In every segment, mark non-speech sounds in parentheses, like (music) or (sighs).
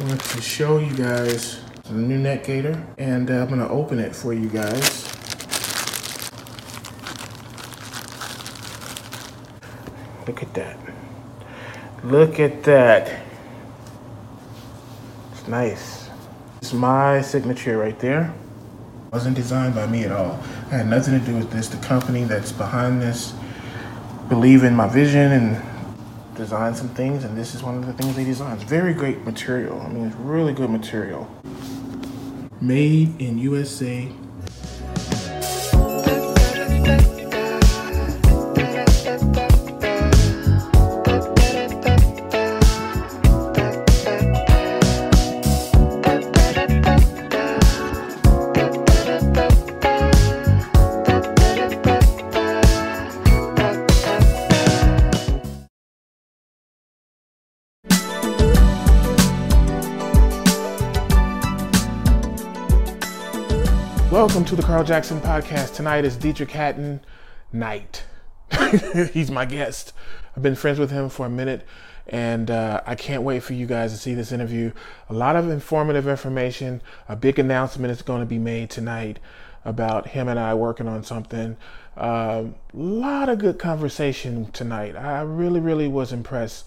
Want to show you guys the new neck gaiter and uh, I'm gonna open it for you guys. Look at that. Look at that. It's nice. It's my signature right there. Wasn't designed by me at all. I had nothing to do with this. The company that's behind this believe in my vision and design some things, and this is one of the things they designed. It's very great material. I mean, it's really good material. Made in USA to the Carl Jackson podcast. Tonight is Deitrick Haddon night. (laughs) He's my guest. I've been friends with him for a minute, and uh, I can't wait for you guys to see this interview. A lot of informative information. A big announcement is going to be made tonight about him and I working on something. A uh, lot of good conversation tonight. I really, really was impressed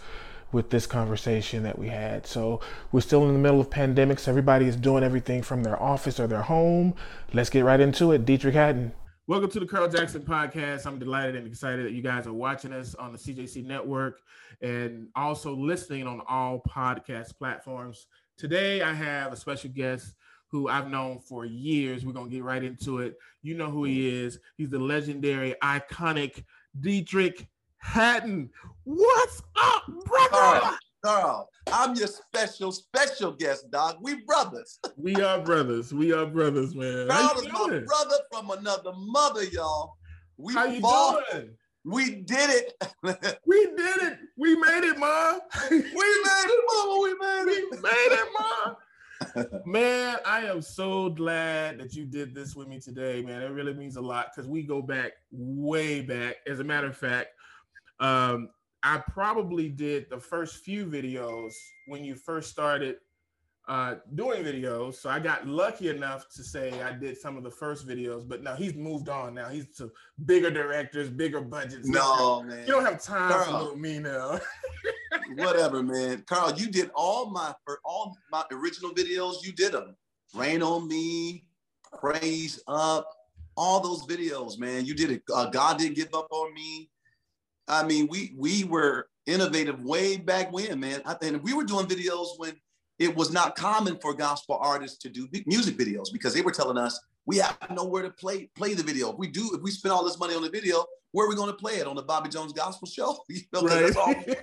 with this conversation that we had. So we're still in the middle of pandemics. Everybody is doing everything from their office or their home. Let's get right into it. Deitrick Haddon. Welcome to the Carl Jackson podcast. I'm delighted and excited that you guys are watching us on the CJC network and also listening on all podcast platforms. Today I have a special guest who I've known for years. We're going to get right into it. You know who he is. He's the legendary, iconic Deitrick Haddon. What's up, brother? Carl, Carl, I'm your special, special guest, dog. We brothers. we are brothers. We are brothers, man. Carl is my brother from another mother, y'all. We How you fought. doing? We did it. (laughs) we did it. We made it, mom. we (laughs) made it, mama. We made it. We made it, mom. (laughs) man, I am so glad that you did this with me today, man. It really means a lot because we go back way back. As a matter of fact, um, I probably did the first few videos when you first started uh, doing videos. So I got lucky enough to say I did some of the first videos, but now he's moved on. Now he's to bigger directors, bigger budgets. No, man. You don't have time Carl, for me now. (laughs) whatever, man. Carl, you did all my for all my original videos. You did them. Rain on me, praise up, all those videos, man. You did it. Uh, God didn't give up on me. I mean, we we were innovative way back when, man. I, and we were doing videos when it was not common for gospel artists to do music videos because they were telling us we have nowhere to play play the video. If we do, if we spend all this money on the video, where are we going to play it on the Bobby Jones Gospel Show? (laughs) you know, right.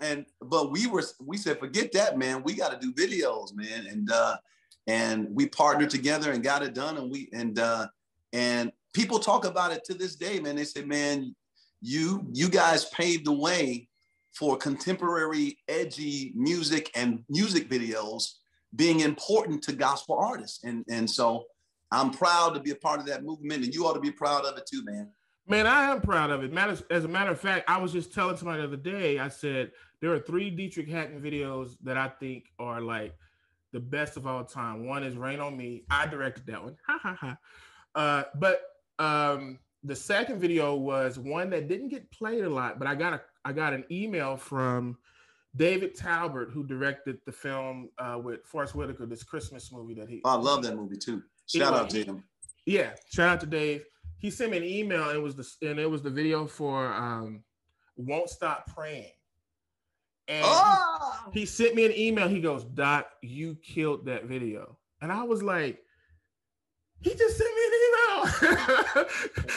and but we were we said forget that, man. We got to do videos, man. And uh, and we partnered together and got it done. And we and uh, and people talk about it to this day, man. They say, man, you you guys paved the way for contemporary edgy music and music videos being important to gospel artists. And and so i'm proud to be a part of that movement and you ought to be proud of it too man. Man i am proud of it. As a matter of fact i was just telling somebody the other day i said there are three deitrick haddon videos that i think are like the best of all time. One is rain on me. I directed that one. Ha ha ha. Uh, but um the second video was one that didn't get played a lot, but I got a I got an email from David Talbert, who directed the film uh, with Forest Whitaker, this Christmas movie that he. Oh, I love that movie too. Shout anyway, out to him. Yeah, shout out to Dave. He sent me an email. And it was the and it was the video for um, "Won't Stop Praying." And oh! he, he sent me an email. He goes, "Doc, you killed that video," and I was like, "He just sent me an wow, (laughs)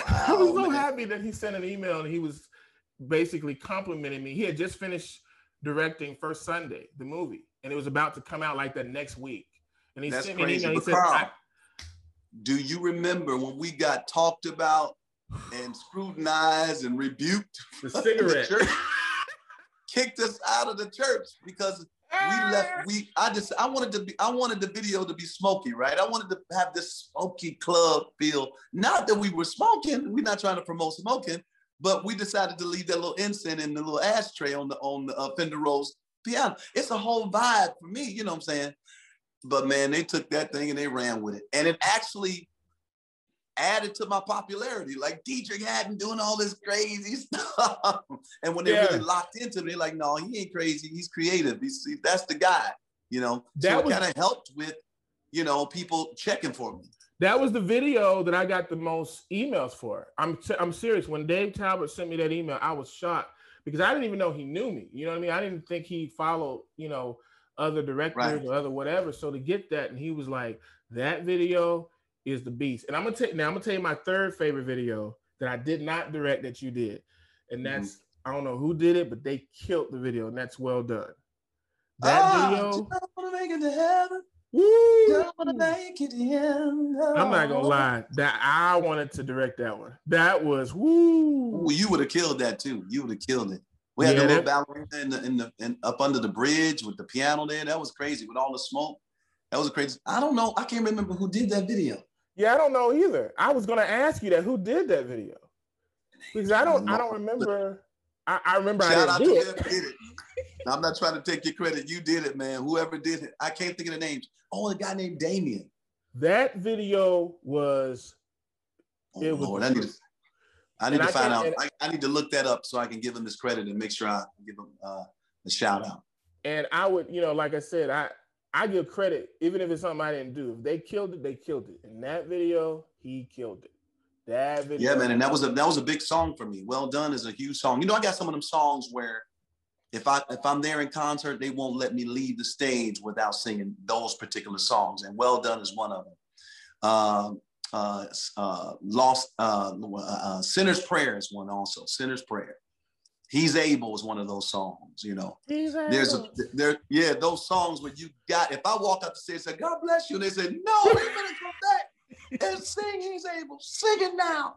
I was so man. happy that he sent an email and he was basically complimenting me. He had just finished directing First Sunday, the movie, and it was about to come out like the next week. And he That's sent me an email. He said, Carl, "Do you remember when we got talked about and scrutinized and rebuked? The (laughs) cigarette." the kicked us out of the church because we left we i just i wanted to be i wanted the video to be smoky right i wanted to have this smoky club feel not that we were smoking we're not trying to promote smoking but we decided to leave that little incense in the little ashtray on the on the uh, Fender Rhodes piano. It's a whole vibe for me, you know what I'm saying? But man, they took that thing and they ran with it. And it actually added to my popularity. Like Deitrick Haddon doing all this crazy (laughs) stuff. and when they yeah. really locked into me, they're like, no, he ain't crazy. He's creative. He's, that's the guy, you know? That so kind of helped with, you know, people checking for me. That was the video that I got the most emails for. I'm I'm serious. When Dave Talbert sent me that email, I was shocked because I didn't even know he knew me. You know what I mean? I didn't think he followed, you know, other directors right. or other whatever. So to get that, and he was like, that video is the beast. And I'm gonna take now. I'm gonna tell you my third favorite video that I did not direct that you did, and mm-hmm. that's mm-hmm. I don't know who did it, but they killed the video, and that's well done. That oh, video. make it to heaven. Woo! Make it in, I'm not gonna lie. That I wanted to direct that one. That was woo. Well, you would have killed that too. You would have killed it. We had yeah, the little ballerina in the, in the in, up under the bridge with the piano there. That was crazy with all the smoke. That was crazy. I don't know. I can't remember who did that video. Yeah, I don't know either. I was gonna ask you that. Who did that video? Because I don't. I don't remember. I, I remember Shout I didn't do it. Did it. I'm not trying to take your credit. You did it, man. Whoever did it, I can't think of the names. Oh, a guy named Damien. That video was. Oh, it was. Lord, I need to, I need to find out. I, I, need to look that up so I can give him this credit and make sure I give him uh, a shout out. And I would, you know, like I said, I I give credit even if it's something I didn't do. If they killed it, they killed it. In that video, he killed it. That video. Yeah, man, and that was a that was a big song for me. Well done is a huge song. You know, I got some of them songs where if I if I'm there in concert, they won't let me leave the stage without singing those particular songs. And Well Done is one of them. Uh, uh, uh, lost uh, uh, Sinner's Prayer is one also. Sinner's Prayer. He's able is one of those songs. You know, there's a there yeah those songs where you got. If I walk up the stage and say God bless you, and they say no, we're gonna come back and sing He's able. Sing it now.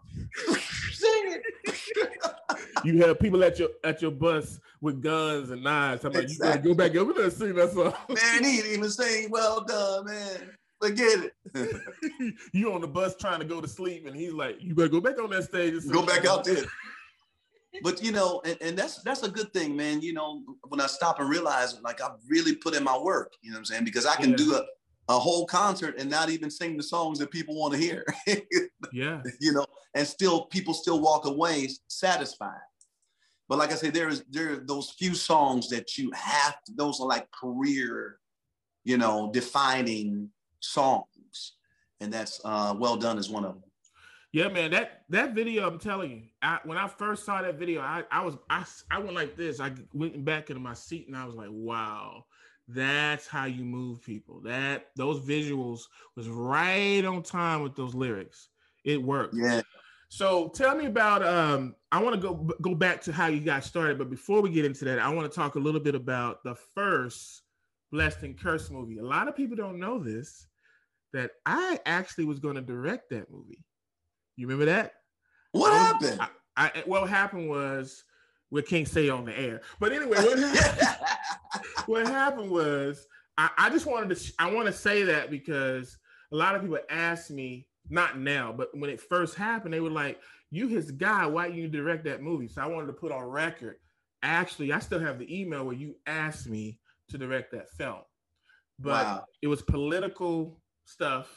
sing it. (laughs) you have people at your at your bus with guns and knives. I'm like, exactly. you gotta go back over there and sing that song. (laughs) Man, he didn't even sing well done, man. Forget it. (laughs) you on the bus trying to go to sleep, and he's like, "You better go back on that stage. Go back out there." But you know, and, and that's that's a good thing, man. You know, when I stop and realize, like, I've really put in my work. You know what I'm saying? Because I can yeah. do a a whole concert and not even sing the songs that people want to hear. (laughs) yeah. You know, and still people still walk away satisfied. But like I said, there is there are those few songs that you have to, those are like career, you know, defining songs. And that's uh well done is one of them. Yeah, man, that that video, I'm telling you, I, when I first saw that video, I, I was I, I went like this. I went back into my seat and I was like, wow, that's how you move people. That those visuals was right on time with those lyrics. It worked. Yeah. So tell me about um I want to go go back to how you got started, but before we get into that, I want to talk a little bit about the first Blessed and Cursed movie. A lot of people don't know this that I actually was going to direct that movie. You remember that? What happened? I, I, what happened was we can't say on the air. But anyway, what (laughs) happened, what happened was I, I, just wanted to I want to say that because a lot of people ask me, not now, but when it first happened, they were like, You his guy, why you direct that movie? So I wanted to put on record. Actually, I still have the email where you asked me to direct that film. But wow. it was political stuff.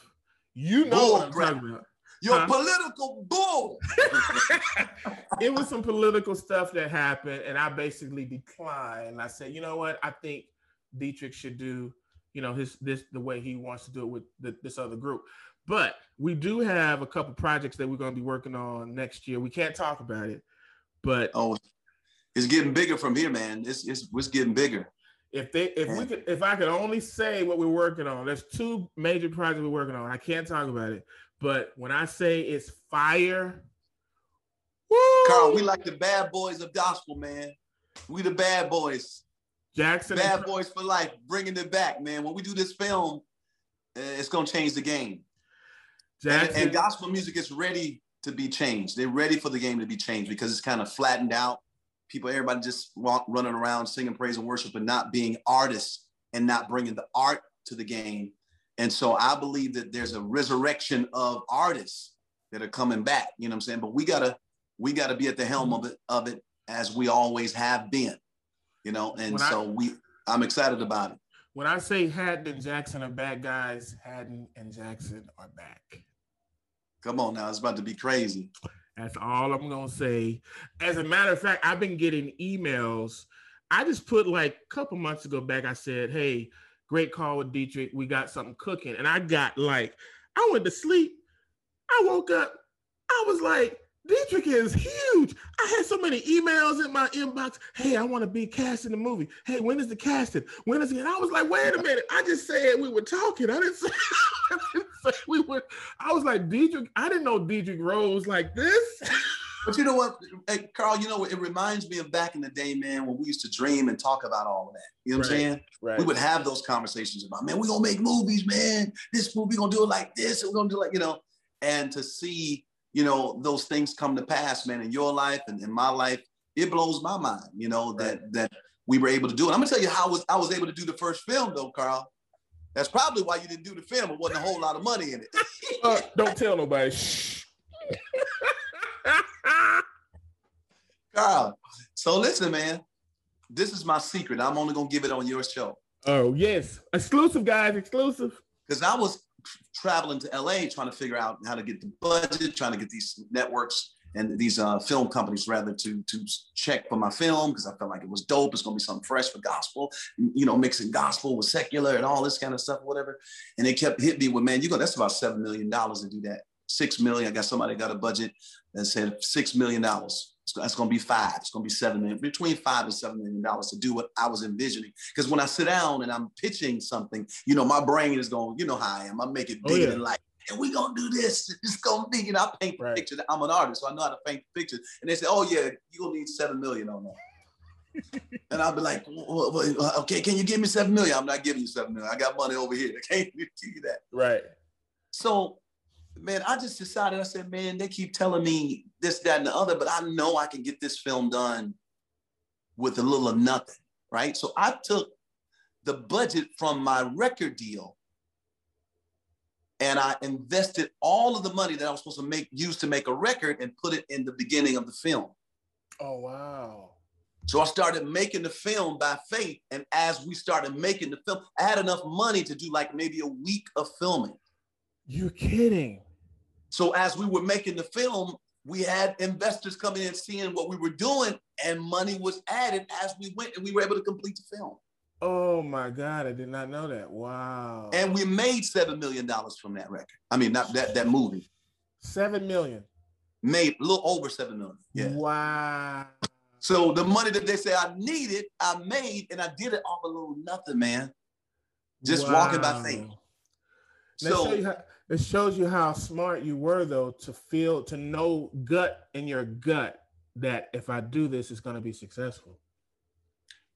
You know Bull what I'm talking about. You're huh? political bull. (laughs) it was some political stuff that happened, and I basically declined. I said, you know what? I think Deitrick should do, you know, his this the way he wants to do it with the, this other group. But we do have a couple projects that we're going to be working on next year. We can't talk about it, but oh, it's getting bigger from here, man. It's it's, it's getting bigger. If they if we could if I could only say what we're working on, there's two major projects we're working on. I can't talk about it, but when I say it's fire, woo! Carl, we like the bad boys of gospel, man. We the bad boys. Jackson, bad boys for life, bringing it back, man. When we do this film, eh, it's gonna change the game. Jackson, and, and gospel music is ready to be changed. They're ready for the game to be changed because it's kind of flattened out. People, everybody just walk, running around singing praise and worship, but not being artists and not bringing the art to the game and so I believe that there's a resurrection of artists that are coming back. You know what I'm saying? But we gotta we gotta be at the helm mm-hmm. of it of it as we always have been. You know, and when so I, we I'm excited about it. When I say Haddon and Jackson are bad guys, Haddon and Jackson are back. Come on now, it's about to be crazy. That's all I'm gonna say. As a matter of fact, I've been getting emails. I just put like a couple months ago back. I said, "Hey, great call with Deitrick. We got something cooking," and I got like, I went to sleep. I woke up. I was like, Deitrick is huge. I had so many emails in my inbox. Hey, I want to be cast in the movie. Hey, when is the casting? When is it? And I was like, wait a minute. I just said we were talking. I didn't (laughs) say, I didn't say we were. I was like, Deitrick, I didn't know Deitrick rose like this. (laughs) But you know what, hey, Carl, you know, it reminds me of back in the day, man, when we used to dream and talk about all of that. You know what right, I'm saying? Right. We would have those conversations about, man, we're gonna make movies, man. This movie gonna do it like this, and we're gonna do it like, you know, and to see you know, those things come to pass, man, in your life and in my life, it blows my mind, you know, that that we were able to do it. I'm gonna tell you how was I was able to do the first film though, Carl. That's probably why you didn't do the film. It wasn't a whole lot of money in it. uh, (laughs) don't tell nobody. (laughs) Carl, so listen, man. This is my secret. I'm only gonna give it on your show. Oh yes, exclusive, guys, exclusive. Because I was traveling to LA trying to figure out how to get the budget, trying to get these networks and these uh, film companies rather to to check for my film because I felt like it was dope. It's gonna be something fresh for gospel, you know, mixing gospel with secular and all this kind of stuff, whatever. And they kept hitting me with, man, you go, that's about seven million dollars to do that. Six million. I got somebody got a budget that said six million dollars. That's going to be five. It's going to be seven million, between five and seven million dollars to do what I was envisioning. Because when I sit down and I'm pitching something, you know, my brain is going, you know how I am. I make it bigger oh, yeah. than life. And we're gonna do this. (laughs) It's gonna be, you know, I paint the right. picture. I'm an artist, so I know how to paint the picture. And they say, Oh yeah, you're gonna need seven million on that. (laughs) and I'll be like, well, well, uh, okay, can you give me seven million? I'm not giving you seven million. I got money over here. I can't (laughs) give you that. Right. So man, I just decided, I said, man, they keep telling me this, that, and the other, but I know I can get this film done with a little of nothing, right? So I took the budget from my record deal and I invested all of the money that I was supposed to make, use to make a record and put it in the beginning of the film. Oh, wow. So I started making the film by faith. And as we started making the film, I had enough money to do like maybe a week of filming. You're kidding. So as we were making the film, we had investors coming in seeing what we were doing, and money was added as we went, and we were able to complete the film. Oh my God, I did not know that. Wow. And we made seven million dollars from that record. I mean, not that that movie. Seven million. Made a little over seven million. Yeah. Wow. So the money that they say I needed, I made, and I did it off a little nothing, man. Just wow. walking by faith. so it shows you how smart you were though to feel to know gut in your gut that if I do this, it's going to be successful.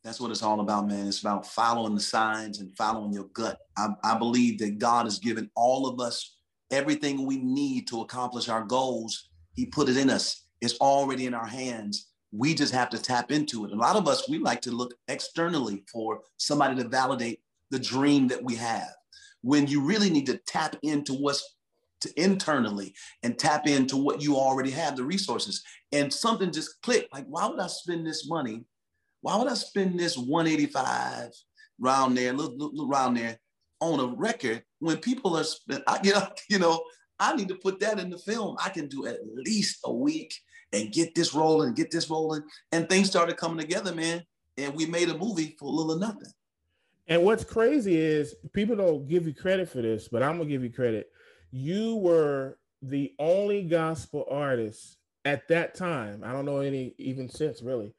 That's what it's all about, man. It's about following the signs and following your gut. I, I believe that God has given all of us everything we need to accomplish our goals. He put it in us. It's already in our hands. We just have to tap into it. A lot of us, we like to look externally for somebody to validate the dream that we have when you really need to tap into what's internally and tap into what you already have the resources. And something just clicked like why would i spend this money? Why would i spend this 185 round there look, look, look around there on a record when people are spend, I, (laughs) you know you know i need to put that in the film. I can do at least a week and get this rolling get this rolling. And things started coming together man. And we made a movie for little of nothing and what's crazy is people don't give you credit for this, but I'm gonna give you credit. You were the only gospel artist at that time. I don't know any even since really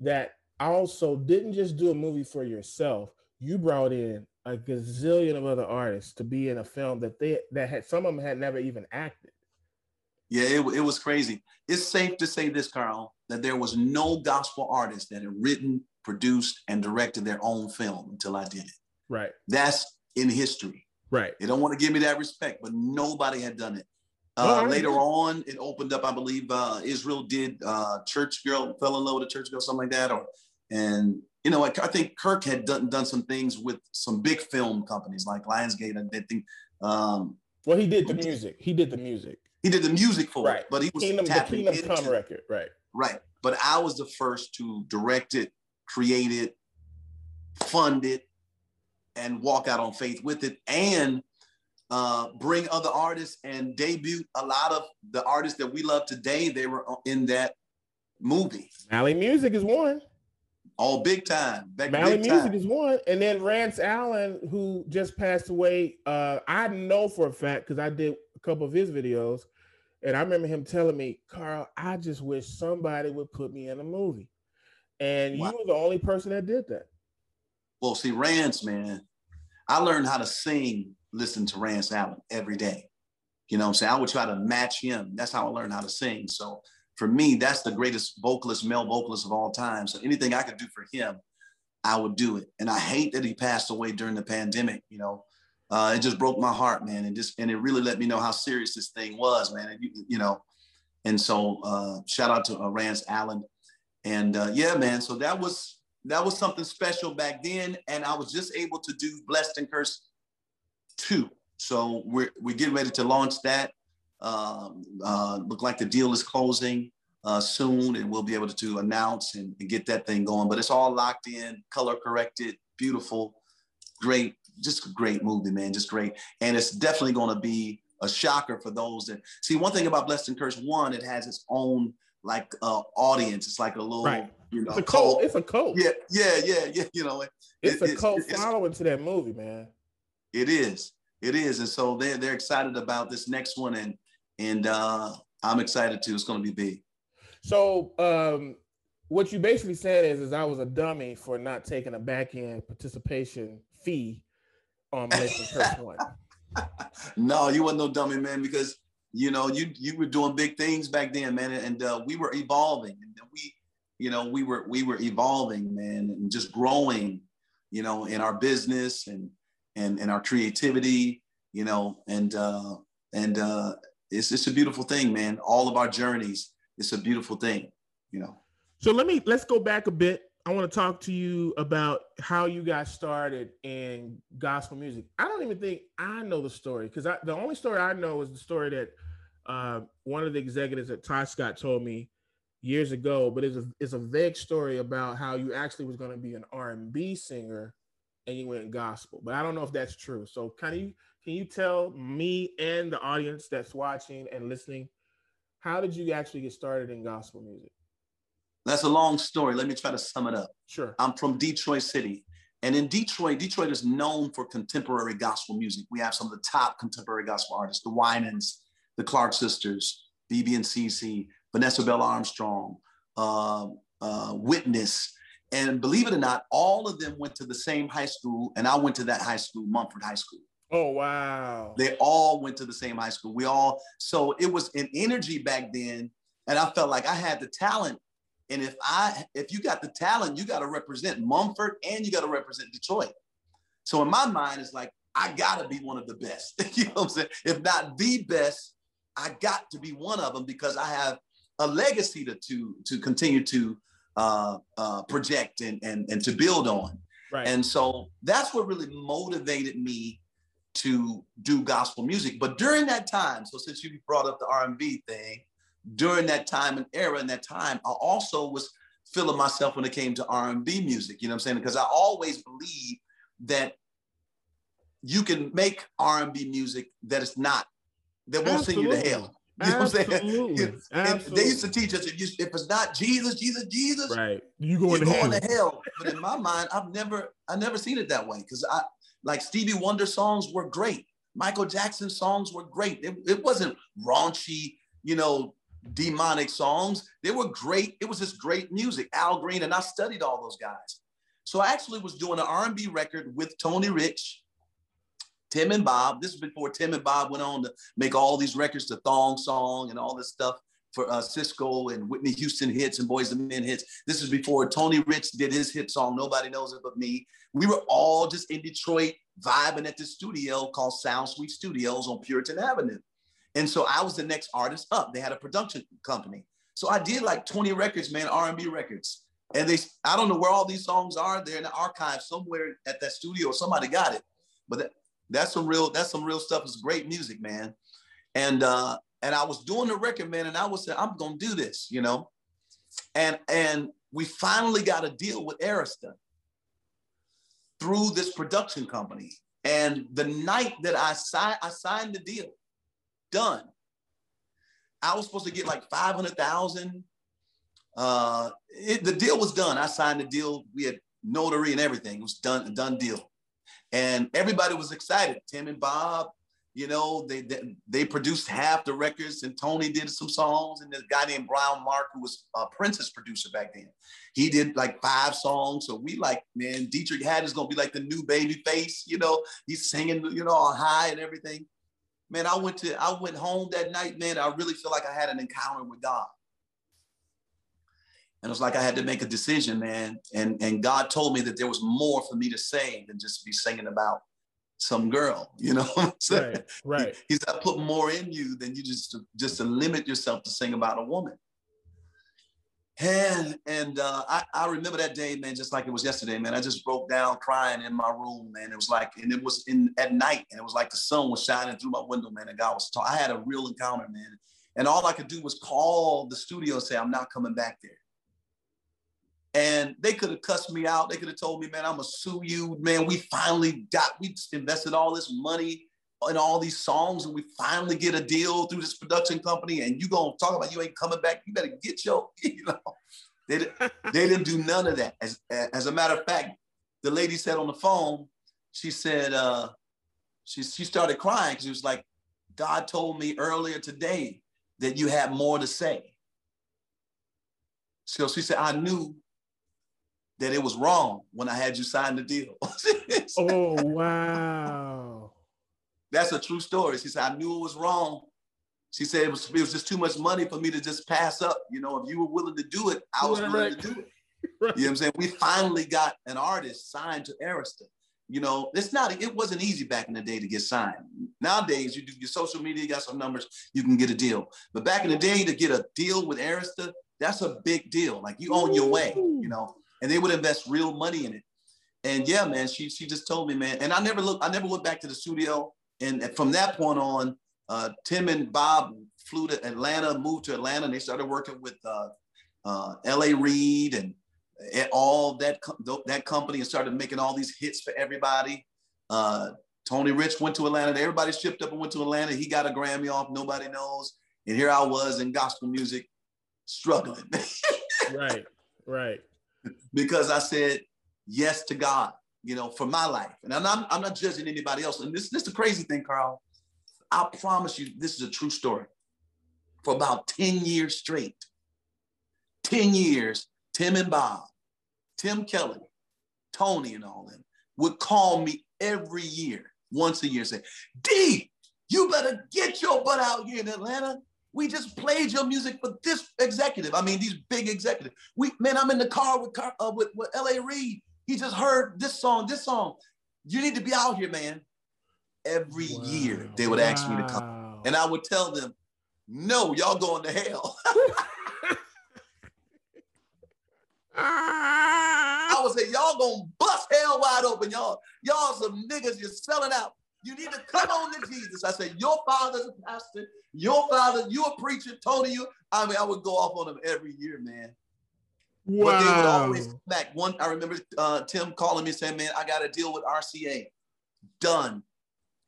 that also didn't just do a movie for yourself. You brought in a gazillion of other artists to be in a film that they that had some of them had never even acted. Yeah, it, it was crazy. It's safe to say this, Carl, that there was no gospel artist that had written produced, and directed their own film until I did it. Right. That's in history. Right. They don't want to give me that respect, but nobody had done it. Uh, later on, it opened up. I believe uh, Israel did. Uh, church girl fell in love with a church girl, something like that. Or and you know, I, I think Kirk had done done some things with some big film companies like Lionsgate. I did think. Um, well, he did the music. He did the music. He did the music for right. it, but he was Kingdom, the Kingdom Come record, right? Right. But I was the first to direct it, created, fund it, and walk out on faith with it, and uh, bring other artists and debut a lot of the artists that we love today. They were in that movie. Mali Music is one. All big time. Back Mali big Music time. is one. And then Rance Allen, who just passed away, uh, I know for a fact because I did a couple of his videos. And I remember him telling me, Carl, I just wish somebody would put me in a movie. And wow. you were the only person that did that. Well, see, Rance, man, I learned how to sing, listen to Rance Allen every day. You know I'm saying? I would try to match him. That's how I learned how to sing. So for me, that's the greatest vocalist, male vocalist of all time. So anything I could do for him, I would do it. And I hate that he passed away during the pandemic. You know, uh, it just broke my heart, man. And just and it really let me know how serious this thing was, man. And you, you know, and so uh, shout out to uh, Rance Allen. And uh, yeah, man. So that was that was something special back then, and I was just able to do Blessed and Cursed two. So we're we're getting ready to launch that. Um, uh, look like the deal is closing uh, soon, and we'll be able to, to announce and, and, get that thing going. But it's all locked in, color corrected, beautiful, great, just a great movie, man, just great. And it's definitely going to be a shocker for those that see. One thing about Blessed and Cursed, one, it has its own like uh, audience. It's like a little, right. you know, it's a cult. cult. It's a cult. Yeah, yeah, yeah, yeah. You know, it, it's it, a cult it's, following to that movie, man. It is. It is, and so they're they're excited about this next one, and and uh, I'm excited too. It's going to be big. So, um, what you basically said is, is I was a dummy for not taking a back end participation fee on (laughs) and Cursed One. no, you wasn't no dummy, man, because you know you you were doing big things back then, man, and uh, we were evolving, and we, you know, we were we were evolving, man, and just growing, you know, in our business and and and our creativity, you know, and uh, and uh, it's it's a beautiful thing, man. All of our journeys, it's a beautiful thing, you know. So let me let's go back a bit. I want to talk to you about how you got started in gospel music. I don't even think I know the story because the only story I know is the story that uh, one of the executives at Tyscot told me years ago. But it's a it's a vague story about how you actually was going to be an R and B singer and you went gospel. But I don't know if that's true. So can you can you tell me and the audience that's watching and listening, how did you actually get started in gospel music? That's a long story. Let me try to sum it up. Sure. I'm from Detroit City. And in Detroit, Detroit is known for contemporary gospel music. We have some of the top contemporary gospel artists, the Winans, the Clark sisters, BB and CC, Vanessa Bell Armstrong, uh, uh, Witness, and believe it or not, all of them went to the same high school, and I went to that high school, Mumford High School. Oh wow! They all went to the same high school. We all so it was an energy back then, and I felt like I had the talent. And if I if you got the talent, you got to represent Mumford and you got to represent Detroit. So in my mind, it's like I got to be one of the best. (laughs) you know what I'm saying? If not the best, I got to be one of them because I have a legacy to to, to continue to uh, uh, project and, and, and to build on. Right. And so that's what really motivated me to do gospel music. But during that time, so since you brought up the R&B thing, during that time and era and that time, I also was feeling myself when it came to R&B music, you know what I'm saying? Because I always believe that you can make R&B music that is not, that won't Absolutely. send you to hell. (laughs) You know what I'm saying? They used to teach us if, you, if it's not Jesus, Jesus, Jesus, right? You going, to, hell. to hell. But in my mind, I've never, I never seen it that way because I like Stevie Wonder songs were great. Michael Jackson songs were great. It, it wasn't raunchy, you know, demonic songs. They were great. It was just great music. Al Green, and I studied all those guys. So I actually was doing an R&B record with Tony Rich Tim and Bob. This is before Tim and Bob went on to make all these records, the Thong Song and all this stuff for uh, Sisqó and Whitney Houston hits and Boyz II Men hits. This is before Tony Rich did his hit song, Nobody Knows It But Me. We were all just in Detroit vibing at the studio called Sound Suite Studios on Puritan Avenue. And so I was the next artist up. They had a production company. So I did like 20 records, man, R&B records. And they, I don't know where all these songs are. They're in the archive somewhere at that studio. Somebody got it. But that's some real, that's some real stuff. It's great music, man. And uh, and I was doing the record, man, and I was saying, I'm gonna do this, you know. And and we finally got a deal with Arista. through this production company. And the night that I signed, I signed the deal, done. I was supposed to get like 500,000. Uh, the deal was done. I signed the deal. We had notary and everything. It was done, a done deal. And everybody was excited. Tim and Bob, you know, they, they, they produced half the records, and Tony did some songs, and this guy named Brown Mark, who was a Prince's producer back then, he did like five songs. So we like, man, Deitrick Haddon gonna be like the new Babyface, you know. He's singing, you know, all high and everything. Man, I went to I went home that night, man. I really feel like I had an encounter with God. And it was like I had to make a decision, man. And, and God told me that there was more for me to say than just be singing about some girl, you know (laughs) Right, right. He, he's I put more in you than you just to, just to limit yourself to sing about a woman. And and uh, I, I remember that day, man, just like it was yesterday, man. I just broke down crying in my room, man. It was like, and it was in at night, and it was like the sun was shining through my window, man. And God was. I had a real encounter, man. And all I could do was call the studio and say, I'm not coming back there. And they could have cussed me out. They could have told me, man, I'm gonna sue you. Man, we finally got, we invested all this money in all these songs, and we finally get a deal through this production company. And you gonna talk about you ain't coming back. You better get your, (laughs) you know. They, (laughs) they didn't do none of that. As, as a matter of fact, the lady said on the phone, she said, uh, she, she started crying because she was like, God told me earlier today that you had more to say. So she said, I knew that it was wrong when I had you sign the deal. (laughs) oh, wow. That's a true story. She said, I knew it was wrong. She said it was, it was just too much money for me to just pass up. You know, if you were willing to do it, I was willing right. to do it. (laughs) Right. You know what I'm saying? We finally got an artist signed to Arista. You know, it's not, it wasn't easy back in the day to get signed. Nowadays, you do your social media, you got some numbers, you can get a deal. But back in the day, to get a deal with Arista, that's a big deal. Like you own your way, you know and they would invest real money in it. And yeah, man, she she just told me, man, and I never looked, I never went back to the studio. And from that point on, uh, Tim and Bob flew to Atlanta, moved to Atlanta, and they started working with uh, uh, L.A. Reid and all that that company, and started making all these hits for everybody. Uh, Tony Rich went to Atlanta. Everybody shipped up and went to Atlanta. He got a Grammy off. Nobody knows. And here I was in gospel music, struggling. (laughs) right, right because I said yes to God, you know, for my life. And I'm not, I'm not judging anybody else. And this, this is the crazy thing, Carl. I promise you, this is a true story. For about 10 years straight, 10 years, Tim and Bob, Tim Kelly, Tony, and all them would call me every year, once a year, say, D, you better get your butt out here in Atlanta we just played your music for this executive. I mean, these big executives. We man, I'm in the car with uh, with, with L.A. Reid. He just heard this song, this song. You need to be out here, man. Every wow. year they would wow. ask me to come, and I would tell them, "No, y'all going to hell." (laughs) I would say, "Y'all gonna bust hell wide open, y'all. Y'all some niggas. You're selling out. You need to come on to Jesus." I said, "Your father's a pastor. Your father, you're a preacher, Tony, you. I mean, I would go off on them every year, man. Wow. But they would always come back. One, I remember uh, Tim calling me saying, "Man, I got to deal with RCA." Done.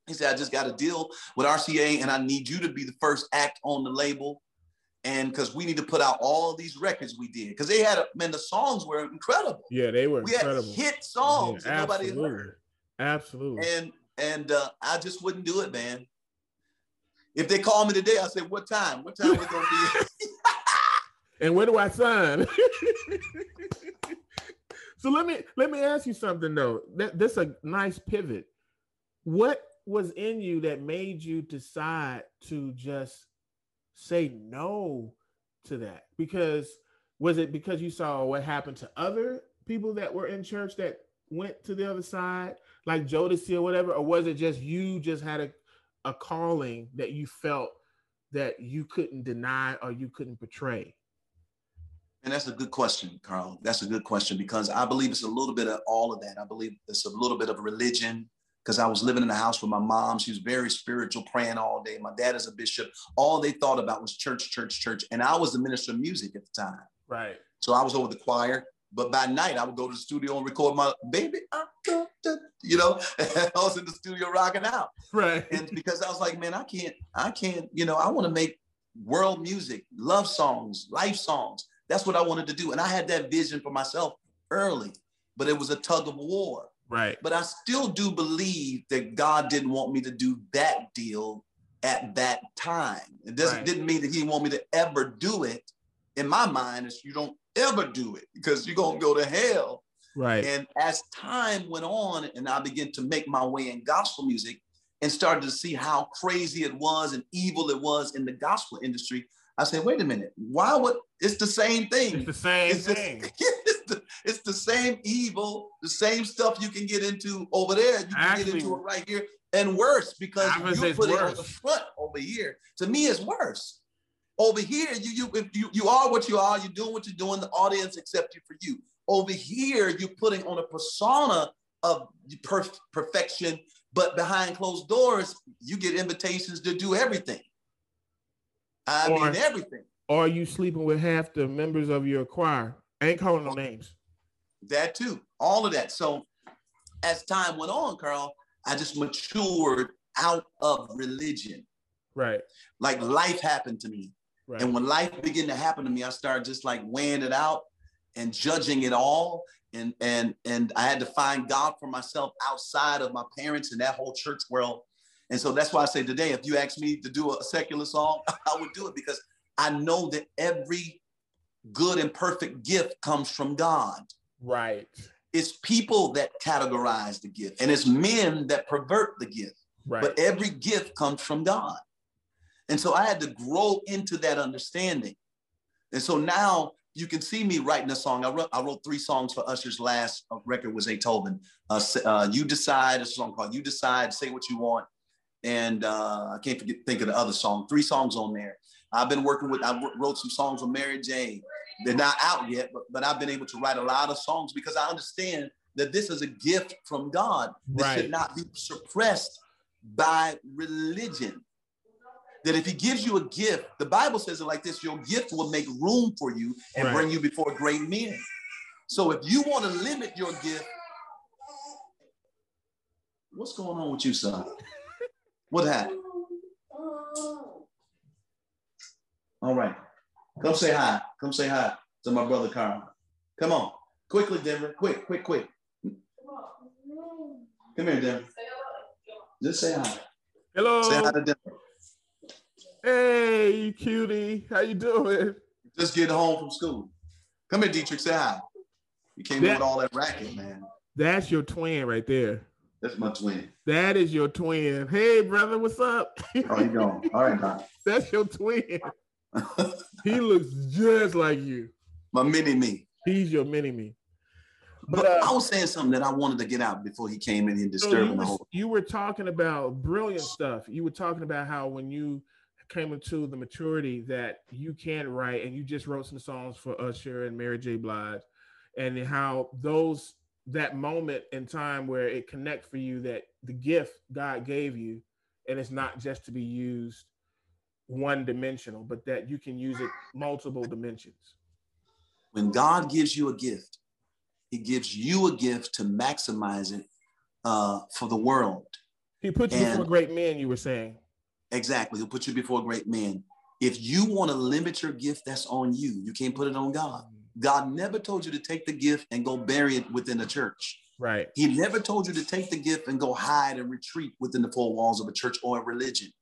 He said, "I just got to deal with RCA, and I need you to be the first act on the label." and because we need to put out all these records we did because they had a, man the songs were incredible yeah they were we incredible hit songs yeah, that nobody heard absolutely and and uh, i just wouldn't do it man if they call me today, I say, what time? What time we gonna be? (laughs) and where do I sign? (laughs) so let me let me ask you something though. That that's a nice pivot. What was in you that made you decide to just say no to that? Because was it because you saw what happened to other people that were in church that went to the other side, like Jodeci or whatever, or was it just you just had a a calling that you felt that you couldn't deny or you couldn't portray? That's a good question, Carl. That's a good question because I believe it's a little bit of all of that. I believe it's a little bit of religion because I was living in the house with my mom. She was very spiritual, praying all day. My dad is a bishop. All they thought about was church, church, church. And I was the minister of music at the time. Right. So I was over the choir, But by night, I would go to the studio and record my baby. You know, (laughs) I was in the studio rocking out. Right. And because I was like, man, I can't, I can't, you know, I want to make world music, love songs, life songs. That's what I wanted to do. And I had that vision for myself early, but it was a tug of war. Right. But I still do believe that God didn't want me to do that deal at that time. It doesn't Right. didn't mean that he didn't want me to ever do it. In my mind, is you don't ever do it because you're gonna go to hell. Right. And as time went on, and I began to make my way in gospel music and started to see how crazy it was and evil it was in the gospel industry, I said, wait a minute, why would it's the same thing? It's the same It's, just- thing. (laughs) it's, the, it's the same evil, the same stuff you can get into over there. You can Actually- get into it right here, and worse because I was gonna say you put it on the front over here. To me, it's worse. Over here, you you if you you are what you are. You're doing what you're doing. The audience accept you for you. Over here, you're putting on a persona of perf- perfection, but behind closed doors, you get invitations to do everything. I Or- mean, everything. Or you sleeping with half the members of your choir. I ain't calling no names. That too, all of that. So as time went on, Carl, I just matured out of religion. Right. Like life happened to me. Right. And when life began to happen to me, I started just like weighing it out and judging it all. And and and I had to find God for myself outside of my parents and that whole church world. And so that's why I say today, if you ask me to do a secular song, (laughs) I would do it because I know that every good and perfect gift comes from God. right. It's people that categorize the gift, and it's men that pervert the gift. Right. But every gift comes from God. And so I had to grow into that understanding. And so now you can see me writing a song. I wrote, I wrote three songs for Usher's last uh, record was Beethoven. Uh, uh, you decide, a song called You Decide, Say What You Want. And uh, I can't forget, think of the other song, three songs on there. I've been working with, I wrote some songs with Mary J. They're not out yet, but, but I've been able to write a lot of songs because I understand that this is a gift from God. This Right. should not be suppressed by religion. That if he gives you a gift, the Bible says it like this your gift will make room for you and Right. bring you before great men. So if you want to limit your gift, what's going on with you, son? What happened? All right. Come say hi. Come say hi to my brother Carl. Come on. Quickly, Denver. Quick, quick, quick. Come here, Denver. Just say hi. Hello. Say hi to Denver. Hey, you cutie. How you doing? Just getting home from school. Come here, Dietrich. Say hi. You came in with all that racket, man. That's your twin right there. That's my twin. That is your twin. Hey, brother, what's up? How you going? (laughs) All right, Doc. That's your twin. (laughs) He looks just like you. my mini me. He's your mini me. But But uh, I was saying something that I wanted to get out before he came in here so you, the was, whole. you were talking about brilliant stuff. You were talking about how when you came into the maturity that you can write, and you just wrote some songs for Usher and Mary J. Blige, and how those that moment in time where it connects for you that the gift God gave you, and it's not just to be used one dimensional, but that you can use it multiple dimensions. When God gives you a gift, He gives you a gift to maximize it uh, for the world. He put you before great men. You were saying, Exactly. He'll put you before great men. If you want to limit your gift, that's on you. You can't put it on God. God never told you to take the gift and go bury it within a church. right? He never told you to take the gift and go hide and retreat within the four walls of a church or a religion.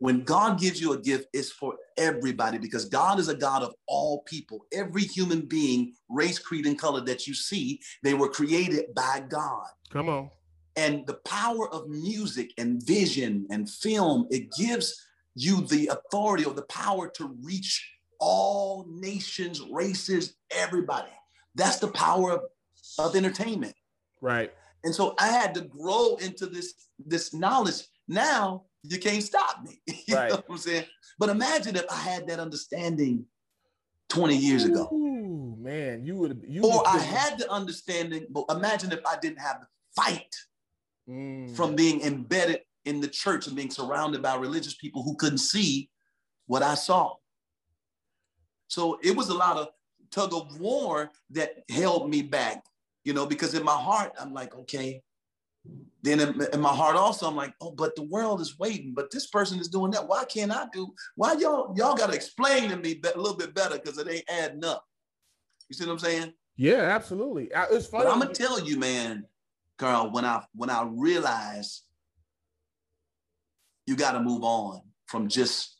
When God gives you a gift, it's for everybody because God is a God of all people. Every human being, race, creed, and color that you see, they were created by God. Come on, And the power of music and vision and film, it gives you the authority or the power to reach all nations, races, everybody. That's the power of, of entertainment. right? And so I had to grow into this, this knowledge. Now you can't stop me. (laughs) you Right. know what I'm saying? But imagine if I had that understanding 20 years ago. Ooh, man, you would you Or I had the understanding, but imagine if I didn't have the fight Mm, from being embedded in the church and being surrounded by religious people who couldn't see what I saw. So it was a lot of tug of war that held me back, you know, because in my heart, I'm like, okay. Then in, in, my heart also, I'm like, oh, but the world is waiting. But this person is doing that. Why can't I do? Why y'all y'all got to explain to me a little bit better because it ain't adding up. You see what I'm saying? Yeah, absolutely. It's funny. But I'm gonna tell you, man, Carl, when I when I realized you got to move on from just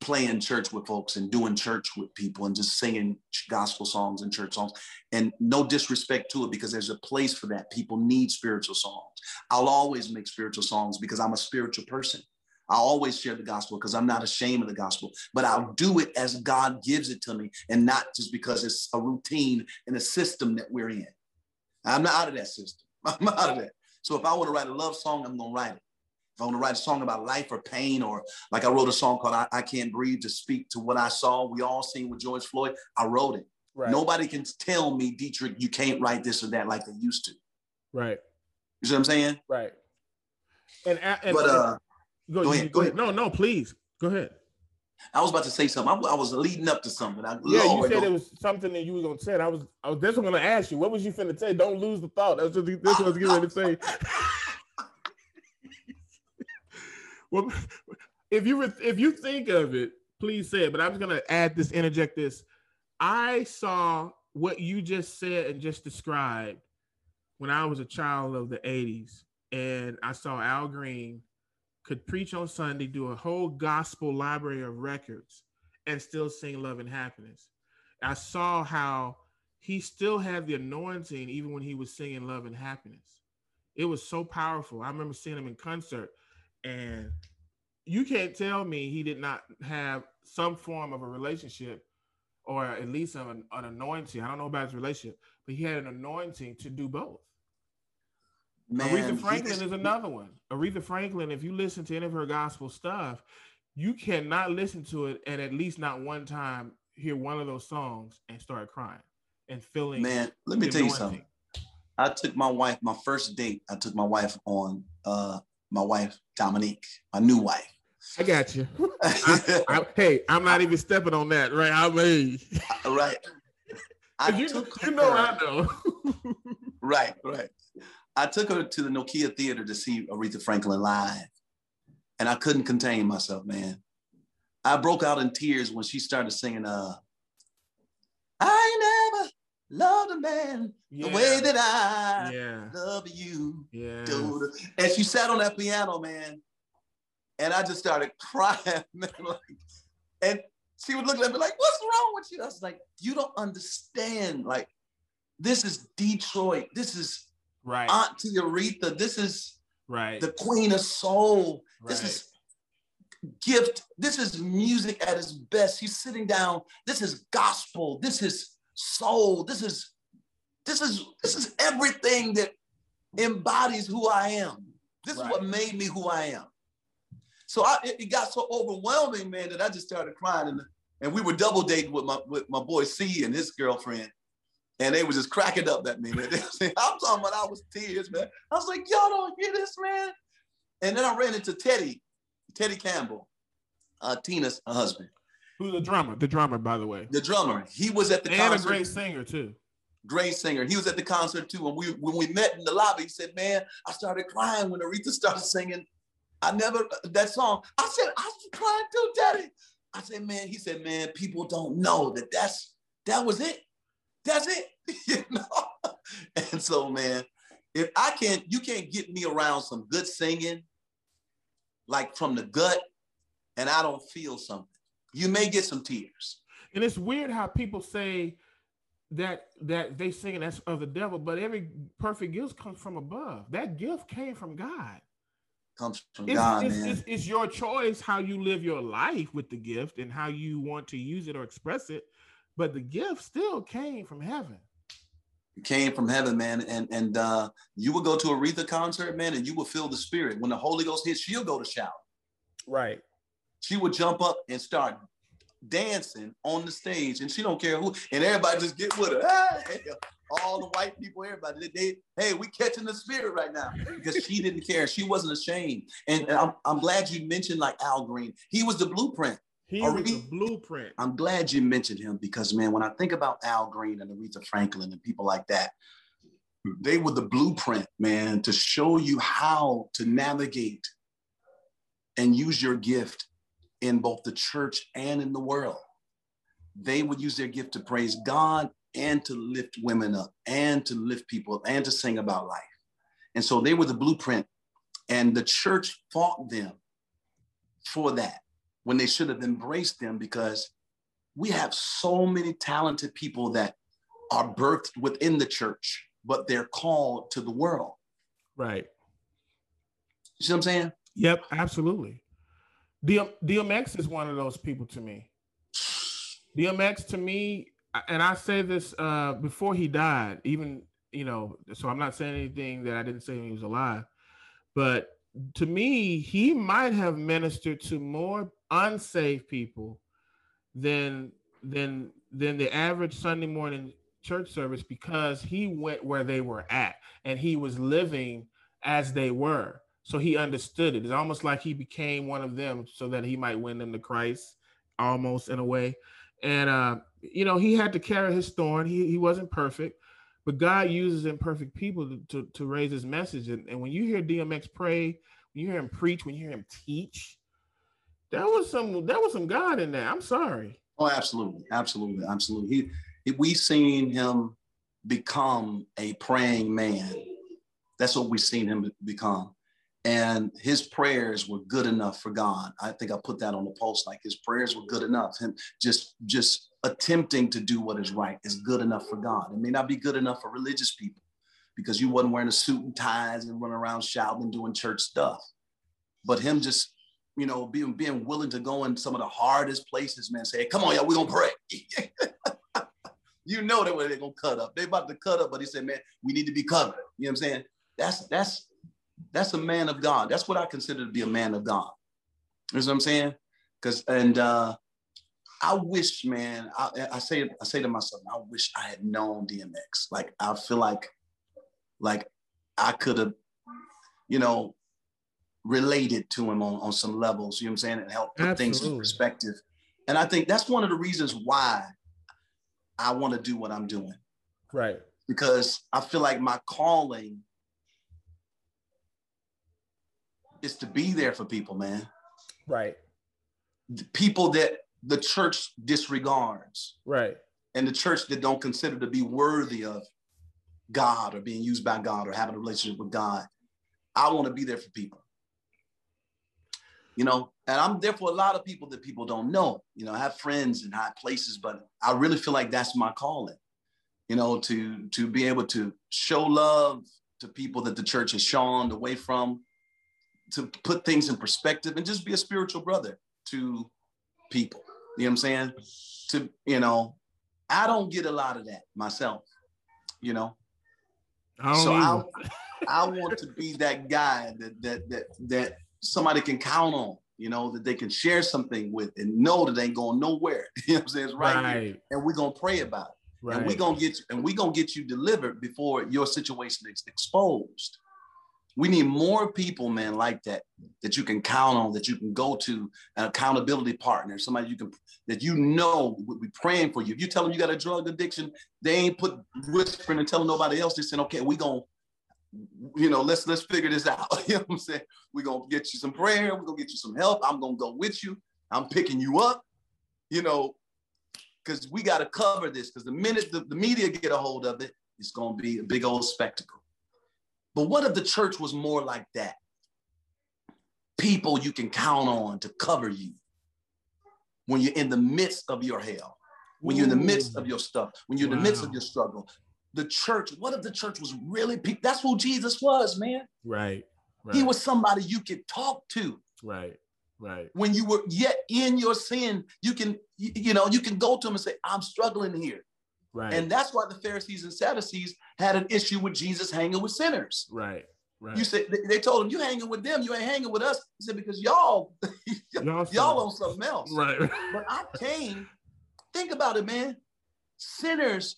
playing church with folks and doing church with people and just singing gospel songs and church songs. And no disrespect to it because there's a place for that. People need spiritual songs. I'll always make spiritual songs because I'm a spiritual person. I always share the gospel because I'm not ashamed of the gospel, but I'll do it as God gives it to me and not just because it's a routine and a system that we're in. I'm not out of that system. (laughs) I'm out of that. So if I want to write a love song, I'm going to write it. If I want to write a song about life or pain, or like I wrote a song called I, I Can't Breathe to speak to what I saw, we all seen with George Floyd, I wrote it. Right. Nobody can tell me, Deitrick, you can't write this or that like they used to. Right. You see what I'm saying? Right. And, and but uh, go, go, ahead, go, ahead. No, no, please go ahead. I was about to say something. I, I was leading up to something. I, yeah, Lord, you said it was something that you was gonna say. I was, I was. This I'm gonna ask you. What was you finna say? Don't lose the thought. That's what this was getting ready to say. (laughs) well, (laughs) if you if you think of it, please say it. But I'm just gonna add this, interject this. I saw what you just said and just described when I was a child of the '80s, and I saw Al Green could preach on Sunday, do a whole gospel library of records, and still sing love and happiness. I saw how he still had the anointing even when he was singing love and happiness. It was so powerful. I remember seeing him in concert, and you can't tell me he did not have some form of a relationship or at least an, an anointing. I don't know about his relationship, but he had an anointing to do both. Man, Aretha Franklin is another one. Aretha Franklin, if you listen to any of her gospel stuff, you cannot listen to it and at least not one time hear one of those songs and start crying and feeling. Man, let me tell you something. I took my wife, my first date, I took my wife on uh my wife, Dominique, my new wife. I got you. I, (laughs) I, hey, I'm not even stepping on that, right? I mean, right. (laughs) I you, you know, her. I know. (laughs) right, right. I took her to the Nokia Theater to see Aretha Franklin live, and I couldn't contain myself, man. I broke out in tears when she started singing, uh, I never loved a man yeah. the way that I yeah. love you. Yeah. Dude. And she sat on that piano, man. And I just started (laughs) crying, man. Like, and she would look at me like, what's wrong with you? I was like, you don't understand. Like, this is Detroit. This is right. Auntie Aretha. This is right. the Queen of Soul. Right. This is gift. This is music at its best. He's sitting down. This is gospel. This is soul. This is this is this is everything that embodies who I am. This right. is what made me who I am. So I, it, it, got so overwhelming, man, that I just started crying. And, and we were double dating with my with my boy C and his girlfriend and they was just cracking up at me, man. (laughs) I'm talking about I was tears, man. I was like, y'all don't hear this, man. And then I ran into Teddy, Teddy Campbell, uh, Tina's husband. Who's the drummer? The drummer, by the way. The drummer. He was at the and concert. a great singer too. Great singer. He was at the concert too. And we when we met in the lobby, he said, Man, I started crying when Aretha started singing. I never that song. I said, I was crying too, Daddy. I said, man, he said, man, people don't know that that's that was it. That's it. (laughs) you know? And so, man, if I can't, you can't get me around some good singing, like from the gut, and I don't feel something. You may get some tears. And it's weird how people say that that they sing that's of the devil, but every perfect gift comes from above. That gift came from God. Comes from it's, God, it's, man. It's, it's your choice how you live your life with the gift and how you want to use it or express it but the gift still came from heaven. It came from heaven, man. And and uh, you will go to a Aretha concert, man, and you will feel the spirit. When the Holy Ghost hits, she'll go to shout. Right. She would jump up and start dancing on the stage, and she don't care who, and everybody just get with her. Hey, ah, (laughs) all the white people, everybody, they, hey, we catching the spirit right now because she didn't care. She wasn't ashamed. And, and I'm, I'm glad you mentioned like Al Green. He was the blueprint. He Aretha, was a blueprint. I'm glad you mentioned him because man, when I think about Al Green and Aretha Franklin and people like that, they were the blueprint, man, to show you how to navigate and use your gift in both the church and in the world. They would use their gift to praise God and to lift women up and to lift people up and to sing about life. And so they were the blueprint. And the church fought them for that when they should have embraced them because we have so many talented people that are birthed within the church, but they're called to the world. Right. You see what I'm saying? Yep, absolutely. DMX is one of those people to me. DMX to me, and I say this uh, before he died, even you know, so I'm not saying anything that I didn't say when he was alive, but to me, he might have ministered to more unsaved people than than than the average Sunday morning church service because he went where they were at and he was living as they were. So he understood it. It's almost like he became one of them so that he might win them to Christ, almost in a way. And uh, you know, he had to carry his thorn. He he wasn't perfect, but God uses imperfect people to, to, to raise his message. And, and when you hear DMX pray, when you hear him preach, when you hear him teach, that was some that was some God in there. I'm sorry. Oh, absolutely, absolutely, absolutely. He, we seen him become a praying man. That's what we've seen him become and his prayers were good enough for God. I think I put that on the post like his prayers were good enough. Him just just attempting to do what is right is good enough for God. It may not be good enough for religious people because you wasn't wearing a suit and ties and running around shouting and doing church stuff. But him just, you know, being being willing to go in some of the hardest places, man, say, hey, come on, y'all, we're gonna pray. (laughs) you know that way they're gonna cut up. They about to cut up, but he said, man, we need to be covered. You know what I'm saying? That's that's that's a man of God. That's what I consider to be a man of God. You know what I'm saying? Because and uh, I wish, man, I, I say I say to myself, I wish I had known DMX. Like I feel like, like I could have, you know, related to him on, on some levels. You know what I'm saying? And help put Absolutely. things in perspective. And I think that's one of the reasons why I want to do what I'm doing. Right. Because I feel like my calling is to be there for people, man. Right. People that the church disregards. Right. And the church that don't consider to be worthy of God or being used by God or having a relationship with God. I want to be there for people. You know, and I'm there for a lot of people that people don't know. You know, I have friends in high places, but I really feel like that's my calling. You know, to to be able to show love to people that the church has shunned away from, to put things in perspective and just be a spiritual brother to people. You know what I'm saying? To, you know, I don't get a lot of that myself, you know. I so I, (laughs) I want to be that guy that that that that somebody can count on, you know, that they can share something with and know that they ain't going nowhere. (laughs) You know what I'm saying? It's right, right. Here. And we're gonna pray about it. Right. And we're gonna get you, and we're gonna get you delivered before your situation is exposed. We need more people, man, like that, that you can count on, that you can go to, an accountability partner, somebody you can, that you know would be praying for you. If you tell them you got a drug addiction, they ain't put whispering and telling nobody else. They saying, okay, we gonna, you know, let's let's figure this out. (laughs) you know what I'm saying? We're gonna get you some prayer, we're gonna get you some help. I'm gonna go with you. I'm picking you up, you know, because we got to cover this. Because the minute the, the media get a hold of it, it's gonna be a big old spectacle. But what if the church was more like that? People you can count on to cover you when you're in the midst of your hell, when you're in the midst of your stuff, when you're in wow. the midst of your struggle. The church, what if the church was really people? That's who Jesus was, man. Right, right. He was somebody you could talk to. Right. Right. When you were yet in your sin, you can, you know, you can go to him and say, I'm struggling here. Right. And that's why the Pharisees and Sadducees had an issue with Jesus hanging with sinners. Right. Right. You said they told him you hanging with them, you ain't hanging with us. He said because y'all (laughs) y'all, y'all on something else. Right. but I came. Think about it, man. Sinners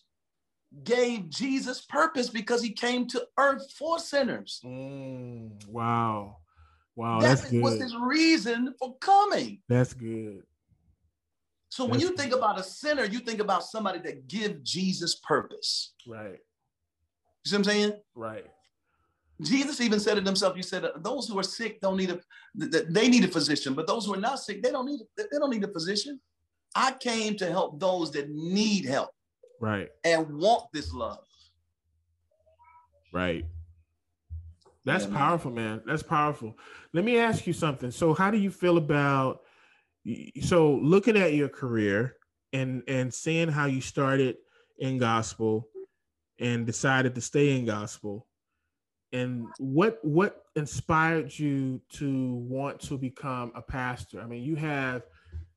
gave Jesus purpose because he came to earth for sinners. Mm, wow. Wow. That that's was his reason for coming. That's good. So when you think about a sinner, you think about somebody that give Jesus purpose. Right. You see what I'm saying? Right. Jesus even said it himself. He said, uh, "Those who are sick don't need a, they need a physician, but those who are not sick, they don't need, they don't need a physician. I came to help those that need help, right, and want this love. Right. That's yeah, powerful, man. man. That's powerful. Let me ask you something. So, how do you feel about? So, looking at your career and and seeing how you started in gospel and decided to stay in gospel and what what inspired you to want to become a pastor? I mean you have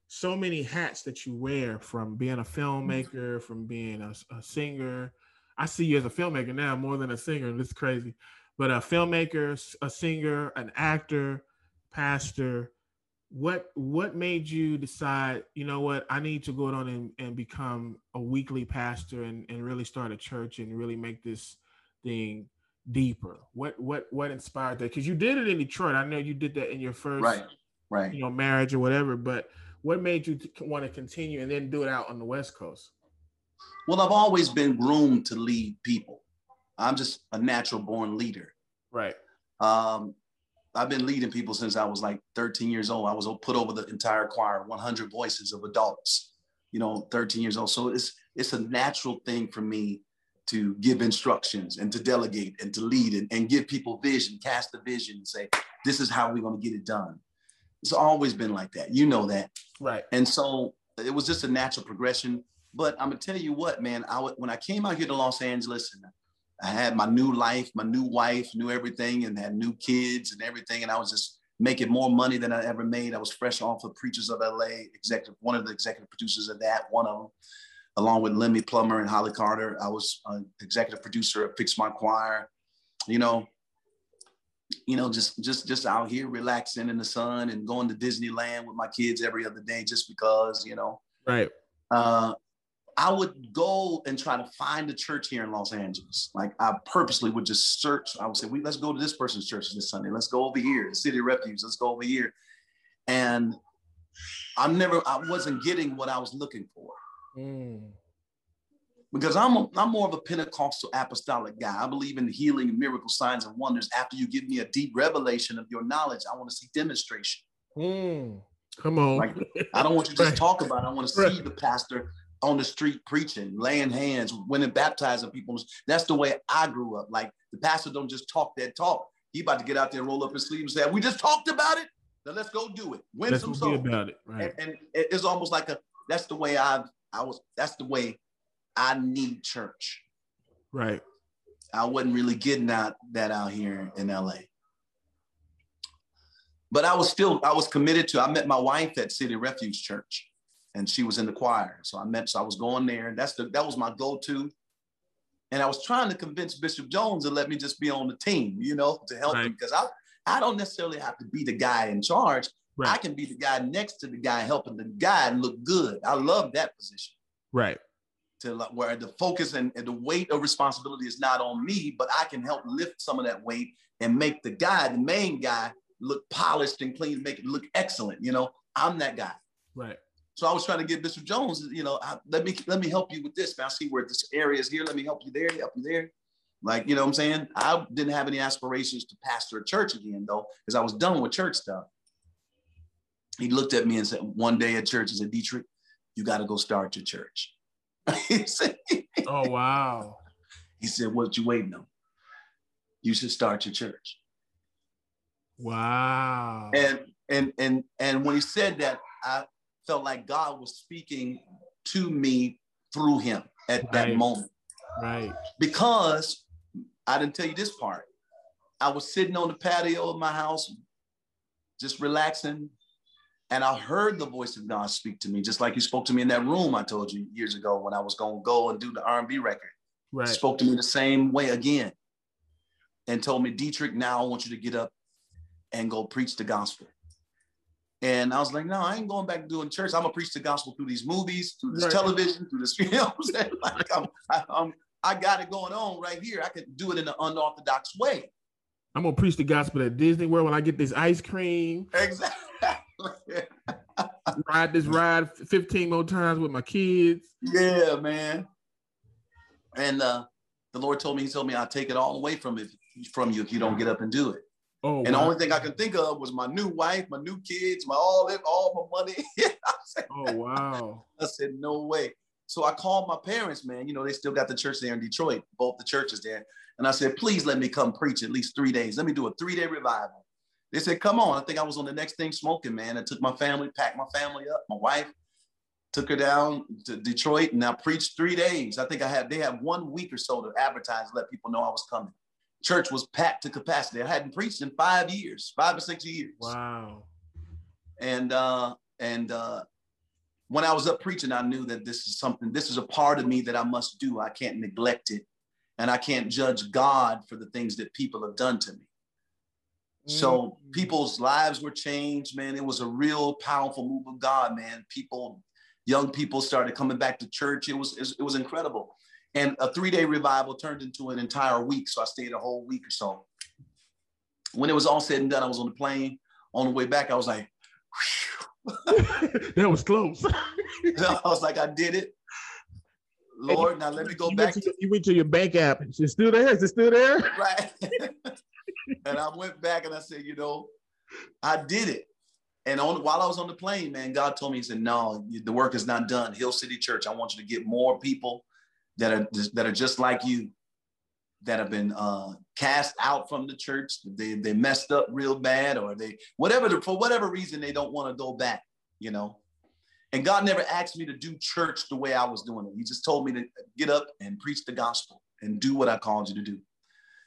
so many hats that you wear from being a filmmaker from being a, a singer. I see you as a filmmaker now more than a singer it's crazy. But a filmmaker a singer an actor pastor what what made you decide you know what i need to go on and, and become a weekly pastor and, and really start a church and really make this thing deeper? What what what inspired that? Because you did it in Detroit. I know you did that in your first right, right, you know, marriage or whatever. But what made you want to continue and then do it out on the West Coast? Well, I've always been groomed to lead people. I'm just a natural born leader. Right. Um, I've been leading people since I was like 13 years old. I was put over the entire choir, 100 voices of adults, you know, 13 years old. So it's it's a natural thing for me to give instructions and to delegate and to lead and, and give people vision, cast the vision and say, this is how we're going to get it done. It's always been like that. You know that. Right. And so it was just a natural progression. But I'm gonna tell you what, man, I when I came out here to Los Angeles and I had my new life, my new wife, knew everything, and had new kids and everything, and I was just making more money than I ever made. I was fresh off of Preachers of LA, executive, one of the executive producers of that, one of them along with Lemmy Plummer and Holly Carter. I was an executive producer of Fix My Choir. You know, you know, just just just out here relaxing in the sun and going to Disneyland with my kids every other day just because, you know. Right. Uh, I would go and try to find a church here in Los Angeles. Like I purposely would just search. I would say, "We let's go to this person's church this Sunday. Let's go over here, the City of Refuge. Let's go over here." And I'm never, I wasn't getting what I was looking for. Mm. Because I'm, a, I'm more of a Pentecostal apostolic guy. I believe in healing, miracle, signs, and wonders. After you give me a deep revelation of your knowledge, I want to see demonstration. Mm. Come on. Like, I don't want you to (laughs) just talk about it. I want to see the pastor on the street preaching, laying hands, winning, baptizing people. That's the way I grew up. Like the pastor don't just talk that talk. He about to get out there and roll up his sleeve and say, "We just talked about it. Now let's go do it. Win let's some souls." About it, right? And, and, it's almost like a. That's the way I've I was that's the way I need church. Right. I wasn't really getting out that out here in LA. But I was still I was committed to. I met my wife at City Refuge Church, and she was in the choir. So I met. So I was going there. and That's the that was my go-to. And I was trying to convince Bishop Jones to let me just be on the team, you know, to help right. him because I I don't necessarily have to be the guy in charge. Right. I can be the guy next to the guy helping the guy look good. I love that position. Right. To where the focus and, and the weight of responsibility is not on me, but I can help lift some of that weight and make the guy, the main guy, look polished and clean, make it look excellent. You know, I'm that guy. Right. So I was trying to get Mr. Jones, you know, I, let me let me help you with this. Man, I see where this area is here. Let me help you there, help you there. Like, you know what I'm saying? I didn't have any aspirations to pastor a church again, though, because I was done with church stuff he looked at me and said, one day at church, he said, Deitrick, you got to go start your church. (laughs) said, oh, wow. He said, what you waiting on? You should start your church. Wow. And and and and when he said that, I felt like God was speaking to me through him at right. that moment. Right. Because I didn't tell you this part. I was sitting on the patio of my house, just relaxing, and I heard the voice of God speak to me, just like he spoke to me in that room I told you years ago when I was going to go and do the R&B record. Right. Spoke to me the same way again and told me, Deitrick, now I want you to get up and go preach the gospel. And I was like, no, I ain't going back to doing church. I'm gonna preach the gospel through these movies, through this right. television, through this, (laughs) you know (laughs) I'm saying? Like I'm, I, I'm, I got it going on right here. I can do it in an unorthodox way. I'm gonna preach the gospel at Disney World when I get this ice cream. Exactly. (laughs) ride this ride 15 more times with my kids. Yeah, man. And uh, the Lord told me, He told me I'll take it all away from it from you if you don't get up and do it. Oh, and wow. the only thing I could think of was my new wife, my new kids, my all all my money. (laughs) said, oh wow! I said no way. So I called my parents, man. You know they still got the church there in Detroit, both the churches there. And I said, please let me come preach at least three days. Let me do a three day revival. They said, come on. I think I was on the next thing smoking, man. I took my family, packed my family up, my wife, took her down to Detroit, and I preached three days. I think I had they had one week or so to advertise, let people know I was coming church was packed to capacity. I hadn't preached in five years, five or six years. Wow. And uh, and uh, when I was up preaching, I knew that this is something. This is a part of me that I must do. I can't neglect it, and I can't judge God for the things that people have done to me. So mm-hmm. people's lives were changed, man. It was a real powerful move of God, man. People, young people started coming back to church. It was, it was incredible. And a three day revival turned into an entire week. So I stayed a whole week or so. When it was all said and done, I was on the plane. On the way back, I was like, (laughs) that was close. (laughs) I was like, I did it. Lord, now let me go you back. To, to, you went to your bank app. Is it still there? Is it still there? (laughs) Right. and I went back and I said, you know, I did it. And on while I was on the plane, man, God told me, He said, No, the work is not done. Hill City Church, I want you to get more people that are that are just like you that have been uh, cast out from the church. They they messed up real bad, or they whatever for whatever reason they don't want to go back. You know, and God never asked me to do church the way I was doing it. He just told me to get up and preach the gospel and do what I called you to do.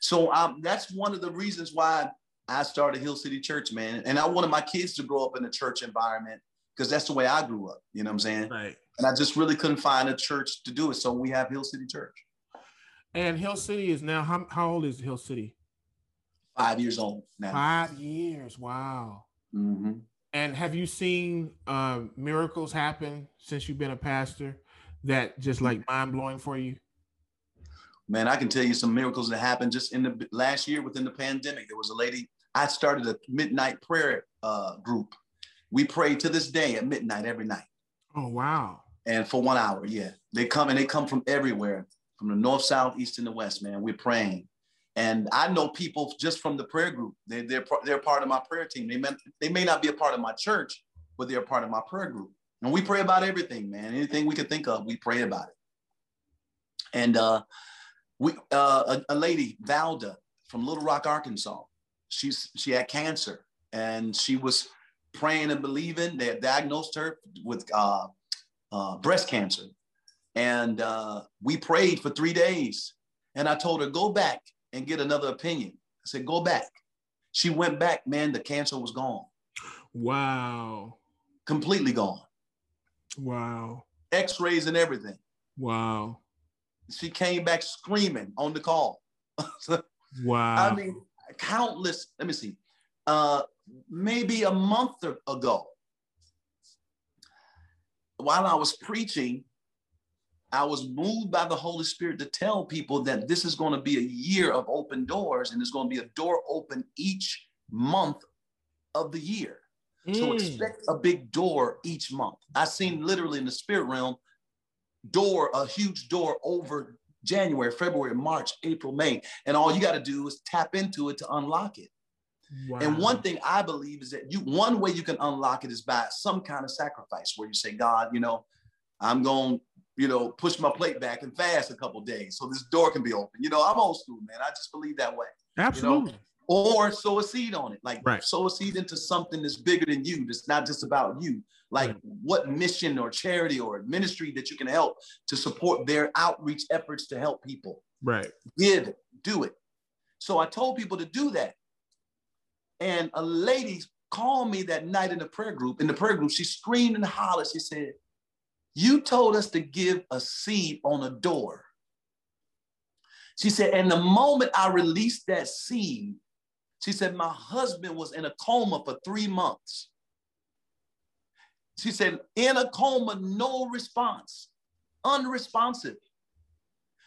So um, that's one of the reasons why I started Hill City Church, man. And I wanted my kids to grow up in a church environment because that's the way I grew up. You know what I'm saying? Right. And I just really couldn't find a church to do it. So we have Hill City Church. And Hill City is now how, how old is Hill City? Five years old now. Five years. Wow. Mm-hmm. And have you seen uh, miracles happen since you've been a pastor that just like mind blowing for you? Man, I can tell you some miracles that happened just in the last year within the pandemic. There was a lady, I started a midnight prayer uh, group. We pray to this day at midnight every night. Oh, wow and for one hour. Yeah, they come and they come from everywhere, from the north, south, east, and the west. Man, we're praying, and I know people just from the prayer group. They, they're they're part of my prayer team. They may, they may not be a part of my church, but they're part of my prayer group. And we pray about everything, man. Anything we could think of, we pray about it. And uh, we uh, a, a lady, Valda from Little Rock, Arkansas. She's she had cancer, and she was praying and believing. They had diagnosed her with uh, uh, breast cancer. And uh, we prayed for three days. And I told her, go back and get another opinion. I said, go back. She went back, man, the cancer was gone. Wow. Completely gone. Wow. X rays and everything. Wow. She came back screaming on the call. (laughs) wow. I mean, countless, let me see, uh, maybe a month ago, while I was preaching, I was moved by the Holy Spirit to tell people that this is going to be a year of open doors and there's going to be a door open each month of the year. Mm. So expect a big door each month. I seen literally in the spirit realm door, a huge door over January, February, March, April, May. And all you got to do is tap into it to unlock it. Wow. And one thing I believe is that you one way you can unlock it is by some kind of sacrifice where you say, God, you know, I'm going, you know, push my plate back and fast a couple days so this door can be open. You know, I'm old school, man. I just believe that way. Absolutely. You know? Or sow a seed on it, like right. sow a seed into something that's bigger than you. That's not just about you. Like right. what mission or charity or ministry that you can help to support their outreach efforts to help people. Right. Give do it. So I told people to do that. And a lady called me that night in the prayer group. In the prayer group, she screamed and hollered. She said, You told us to give a seed on a door. She said, And the moment I released that seed, she said, My husband was in a coma for three months. She said, In a coma, no response, unresponsive.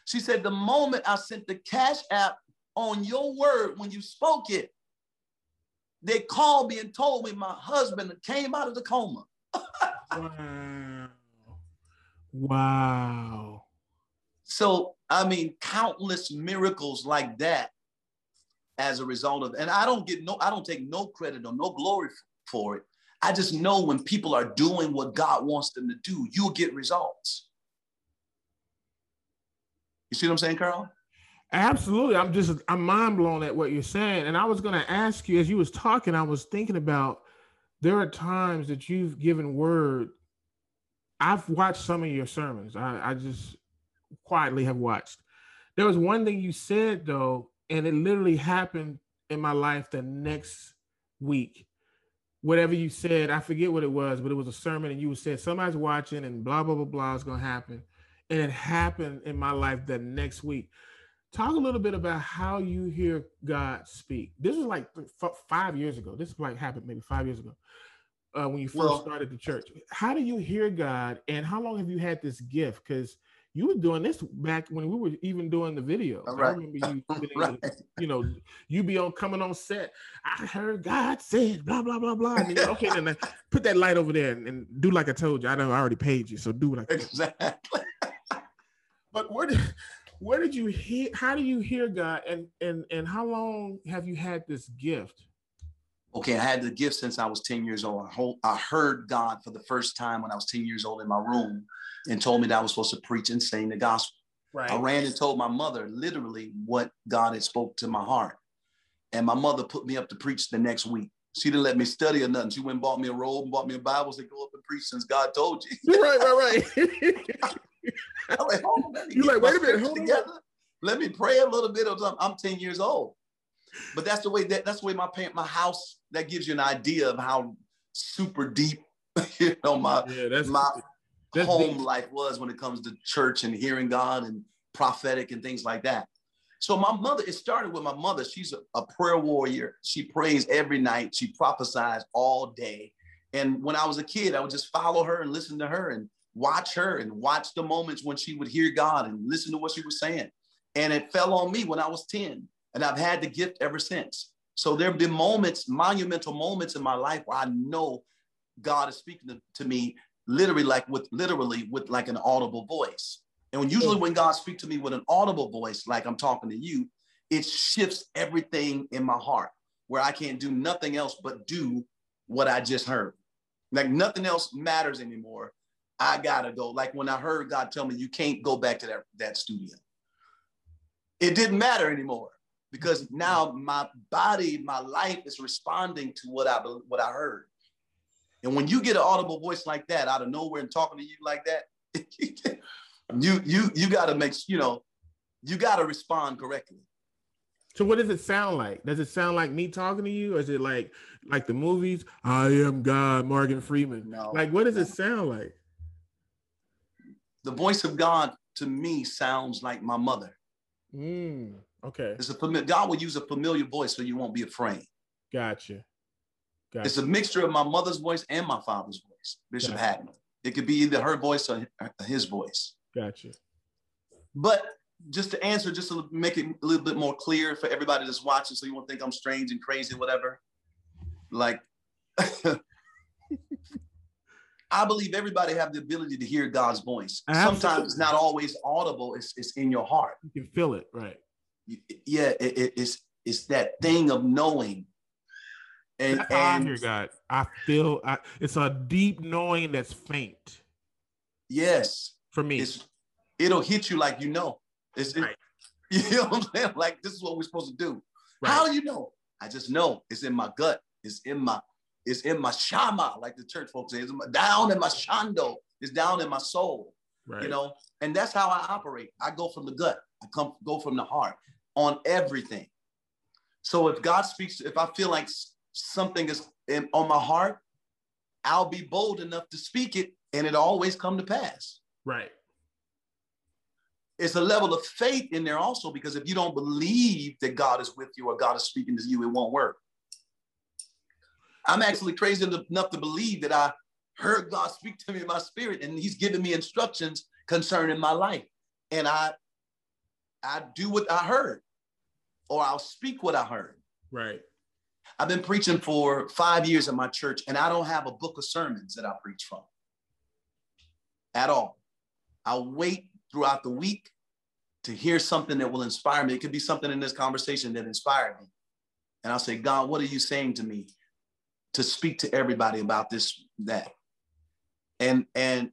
She said, The moment I sent the cash app on your word when you spoke it, they called me and told me my husband came out of the coma. wow. Wow. So, I mean, countless miracles like that as a result of, and I don't get no, I don't take no credit or no glory for it. I just know when people are doing what God wants them to do, you'll get results. You see what I'm saying, Carl? Absolutely. I'm just I'm mind blown at what you're saying. And I was gonna ask you as you was talking, I was thinking about there are times that you've given word. I've watched some of your sermons. I, I just quietly have watched. There was one thing you said though, and it literally happened in my life the next week. Whatever you said, I forget what it was, but it was a sermon, and you said somebody's watching, and blah blah blah blah is gonna happen, and it happened in my life the next week. Talk a little bit about how you hear God speak. This was like five years ago. This like happened maybe five years ago uh, when you first well, started the church. How do you hear God, and how long have you had this gift? Because you were doing this back when we were even doing the video. Right. I remember you, (laughs) right. you know, you be on coming on set. I heard God said blah blah blah blah. And okay, then put that light over there and, and, do like I told you. I know I already paid you, so do what I exactly. but where did where did you hear how do you hear god and and and how long have you had this gift okay i had the gift since i was 10 years old i heard god for the first time when i was 10 years old in my room and told me that i was supposed to preach and sing the gospel right. i ran and told my mother literally what god had spoke to my heart and my mother put me up to preach the next week she didn't let me study or nothing. She went and bought me a robe and bought me a Bible. Said, "Go up and preach since God told you." right, right, right. (laughs) I'm like, hold on, you like, wait a minute, hold together. On. Let me pray a little bit of something. I'm 10 years old. But that's the way that that's the way my parent, my house, that gives you an idea of how super deep, (laughs) you know, my yeah, that's, my that's home deep. life was when it comes to church and hearing God and prophetic and things like that. So my mother, it started with my mother. She's a, a prayer warrior. She prays every night. She prophesies all day. And when I was a kid, I would just follow her and listen to her. And watch her and watch the moments when she would hear God and listen to what she was saying. And it fell on me when I was 10, and I've had the gift ever since. So there have been moments, monumental moments in my life where I know God is speaking to, to me literally like with literally with like an audible voice. And when usually when God speaks to me with an audible voice, like I'm talking to you, it shifts everything in my heart where I can't do nothing else but do what I just heard. Like nothing else matters anymore I gotta go. Like when I heard God tell me you can't go back to that, that studio. It didn't matter anymore because now my body, my life is responding to what I what I heard. And when you get an audible voice like that out of nowhere and talking to you like that, (laughs) you you you gotta make you know you gotta respond correctly. So what does it sound like? Does it sound like me talking to you, or is it like like the movies? I am God, Morgan Freeman. No, like what does no. it sound like? The voice of God to me sounds like my mother. Mm, okay. It's a familiar, God will use a familiar voice so you won't be afraid. Gotcha. gotcha. It's a mixture of my mother's voice and my father's voice, Bishop gotcha. Haddon. It could be either her voice or his voice. Gotcha. But just to answer, just to make it a little bit more clear for everybody that's watching, so you won't think I'm strange and crazy, whatever. Like, (laughs) I believe everybody have the ability to hear God's voice. Absolutely. Sometimes it's not always audible. It's, it's in your heart. You can feel it, right? Yeah, it, it, it's it's that thing of knowing. And, and I hear God. I feel I, it's a deep knowing that's faint. Yes, for me, it's, it'll hit you like you know. It's right. it, (laughs) you know what I'm saying? Like this is what we're supposed to do. Right. How do you know? I just know it's in my gut. It's in my it's in my shama, like the church folks say. It's down in my shando. It's down in my soul. Right. You know, and that's how I operate. I go from the gut. I come go from the heart on everything. So if God speaks, if I feel like something is in, on my heart, I'll be bold enough to speak it, and it always come to pass. Right. It's a level of faith in there also because if you don't believe that God is with you or God is speaking to you, it won't work. I'm actually crazy enough to believe that I heard God speak to me in my spirit and he's giving me instructions concerning my life. And I I do what I heard or I'll speak what I heard. Right. I've been preaching for five years at my church and I don't have a book of sermons that I preach from. at all. I'll wait throughout the week to hear something that will inspire me. It could be something in this conversation that inspired me. And I'll say, God, what are you saying to me to speak to everybody about this, that? And and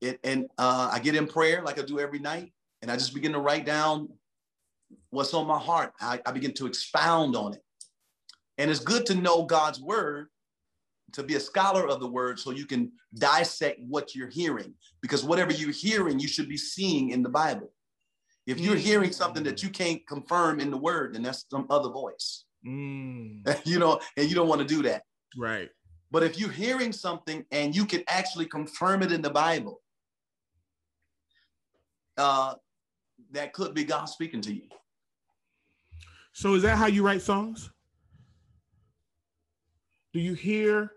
it and uh, I get in prayer like I do every night, and I just begin to write down what's on my heart. I, I begin to expound on it. And it's good to know God's word, to be a scholar of the word, so you can dissect what you're hearing. Because whatever you're hearing, you should be seeing in the Bible. If you're hearing something that you can't confirm in the word, then that's some other voice. Mm. (laughs) you know, and you don't want to do that. Right. But if you're hearing something and you can actually confirm it in the Bible, uh, that could be God speaking to you. So is that how you write songs? Do you hear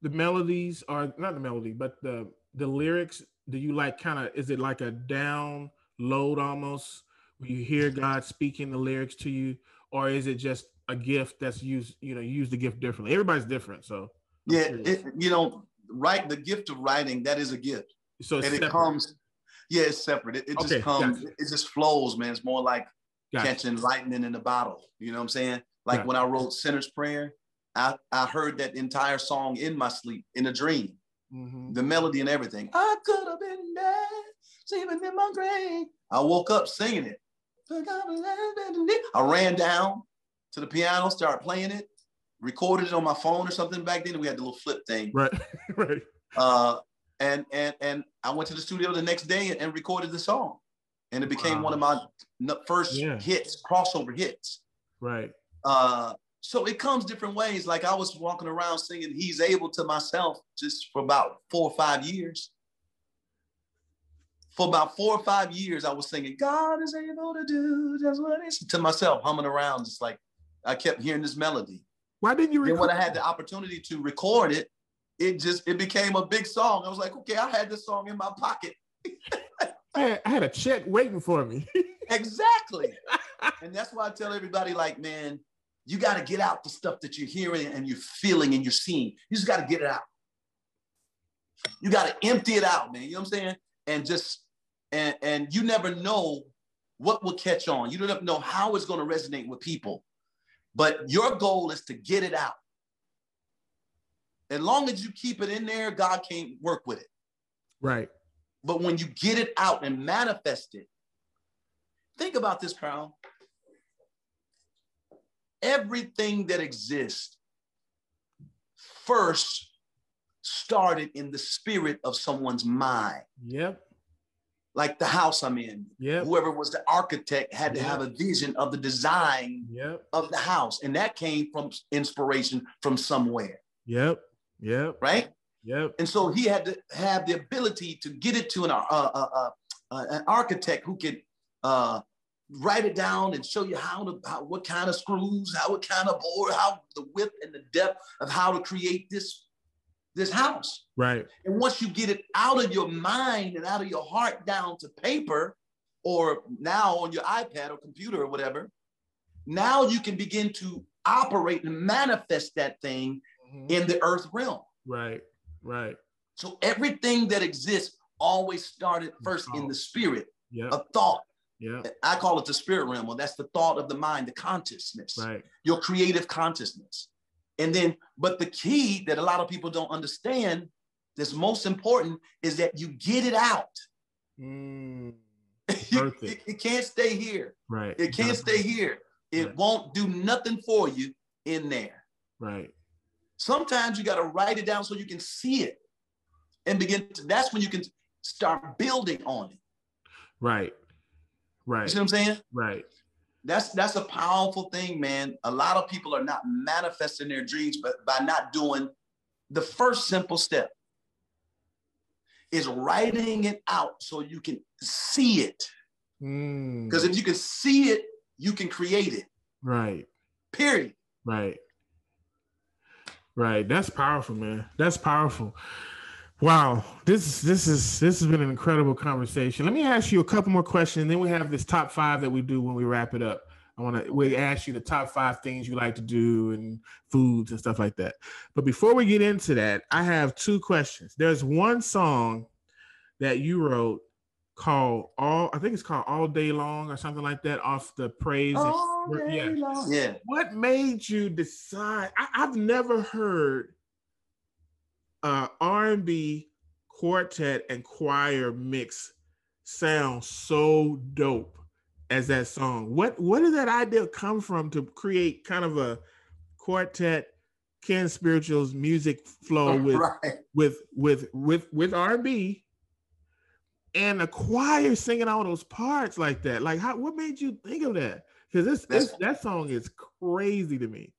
the melodies or not the melody, but the the lyrics? Do you like kind of is it like a down load almost where you hear God speaking the lyrics to you, or is it just a gift that's used, you know, use the gift differently? Everybody's different. So yeah, it, you know, write the gift of writing, that is a gift. So and separate. it comes, yeah, it's separate. It, it okay, just comes, gotcha. it just flows, man. It's more like gotcha. catching lightning in a bottle. You know what I'm saying? Like gotcha. when I wrote Sinner's Prayer, I, I heard that entire song in my sleep, in a dream. Mm-hmm. The melody and everything. I could have been dead, sleeping in my grave. I woke up singing it. I ran down to the piano, started playing it, recorded it on my phone or something back then. We had the little flip thing. Right, (laughs) right. Uh, and and and I went to the studio the next day and, and recorded the song, and it became wow. one of my first yeah. hits, crossover hits. Right. Uh, so it comes different ways. Like I was walking around singing "He's Able" to myself just for about four or five years. For about four or five years, I was singing "God is able to do just what He's" to myself, humming around, just like I kept hearing this melody. Why didn't you? Record? when I had the opportunity to record it, it just it became a big song. I was like, okay, I had this song in my pocket. (laughs) I, had, I had a check waiting for me. (laughs) exactly, and that's why I tell everybody, like, man, you got to get out the stuff that you're hearing and you're feeling and you're seeing. You just got to get it out. You got to empty it out, man. You know what I'm saying? And just and and you never know what will catch on. You don't know how it's going to resonate with people. But your goal is to get it out. As long as you keep it in there, God can't work with it. Right. But when you get it out and manifest it, think about this, Carl. Everything that exists first started in the spirit of someone's mind. Yep like the house I'm in. Yeah. Whoever was the architect had to yep. have a vision of the design yep. of the house. And that came from inspiration from somewhere. Yep. Yep. Right? Yep. And so he had to have the ability to get it to an, uh, uh, uh, uh an architect who could uh, write it down and show you how to, how, what kind of screws, how what kind of board, how the width and the depth of how to create this this house. Right. And once you get it out of your mind and out of your heart down to paper, or now on your iPad or computer or whatever, now you can begin to operate and manifest that thing mm-hmm. in the earth realm. Right. Right. So everything that exists always started first in the spirit, yep. a thought. Yeah. I call it the spirit realm. Well, that's the thought of the mind, the consciousness, right. your creative consciousness. And then, but the key that a lot of people don't understand that's most important is that you get it out. Mm, (laughs) it, it, it, can't stay here. Right. It can't stay here. It right. won't do nothing for you in there. Right. Sometimes you got to write it down so you can see it and begin to, that's when you can start building on it. Right. Right. You see what I'm saying? Right that's that's a powerful thing, man. A lot of people are not manifesting their dreams, but by not doing the first simple step is writing it out so you can see it. Because mm. if you can see it, you can create it. Right. Period. Right. Right. That's powerful, man. That's powerful. Wow, this this is this has been an incredible conversation. Let me ask you a couple more questions, and then we have this top five that we do when we wrap it up. I want to we ask you the top five things you like to do and foods and stuff like that. But before we get into that, I have two questions. There's one song that you wrote called all I think it's called All Day Long or something like that off the praise. All day yeah. long. Yeah. What made you decide? I, have never heard uh R&B quartet and choir mix sounds so dope as that song. What what did that idea come from to create kind of a quartet Ken Spiritual's music flow (laughs) with Right. with with with with R&B and a choir singing all those parts like that. Like how what made you think of that? Because this, this that song is crazy to me.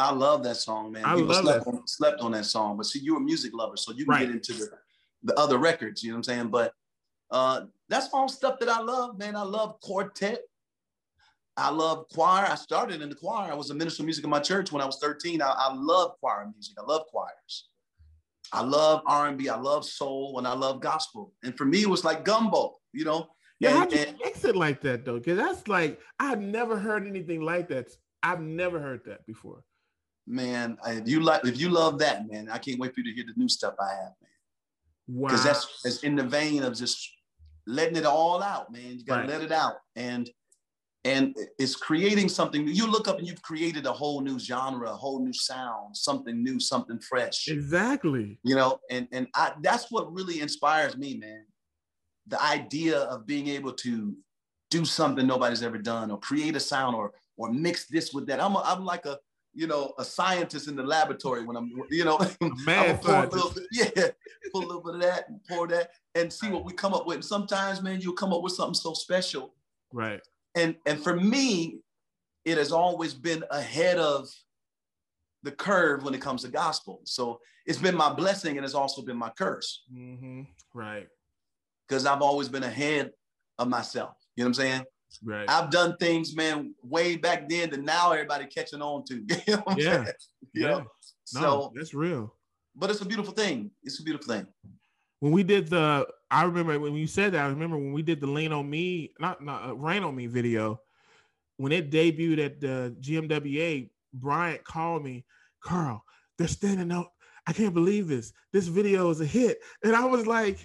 I love that song, man. I People love slept, that. on, slept on that song. But see, you're a music lover, so you can Right. get into the, the other records, you know what I'm saying? But uh, that's all stuff that I love, man. I love quartet. I love choir. I started in the choir. I was a minister of music in my church when I was 13. I, I love choir music. I love choirs. I love R&B. I love soul, and I love gospel. And for me, it was like gumbo, you know? Yeah, how'd you mix it like that though? Because that's like I've never heard anything like that. I've never heard that before. Man, if you like, if you love that, man, I can't wait for you to hear the new stuff I have, man. Wow. because that's it's in the vein of just letting it all out, man. You gotta Right. let it out, and and it's creating something. You look up and you've created a whole new genre, a whole new sound, something new, something fresh. exactly. You know, and and I that's what really inspires me, man. The idea of being able to do something nobody's ever done, or create a sound, or or mix this with that. I'm a, I'm like a you know a scientist in the laboratory when I'm you know (laughs) Man, pour a little bit, yeah, pull a little bit of that and pour that and see what we come up with. And sometimes, man, you'll come up with something so special. right. And and for me, it has always been ahead of the curve when it comes to gospel. So it's been my blessing and it's also been my curse hmm Right. because I've always been ahead of myself. You know what I'm saying? Right. I've done things, man, way back then that now everybody catching on to. (laughs) You know Yeah. You (laughs) yeah. know? No, So, that's real. but it's a beautiful thing. It's a beautiful thing. when we did the i remember when you said that i remember when we did the lean on me not not uh, rain on me video when it debuted at the gmwa bryant called me carl they're standing up i can't believe this this video is a hit and i was like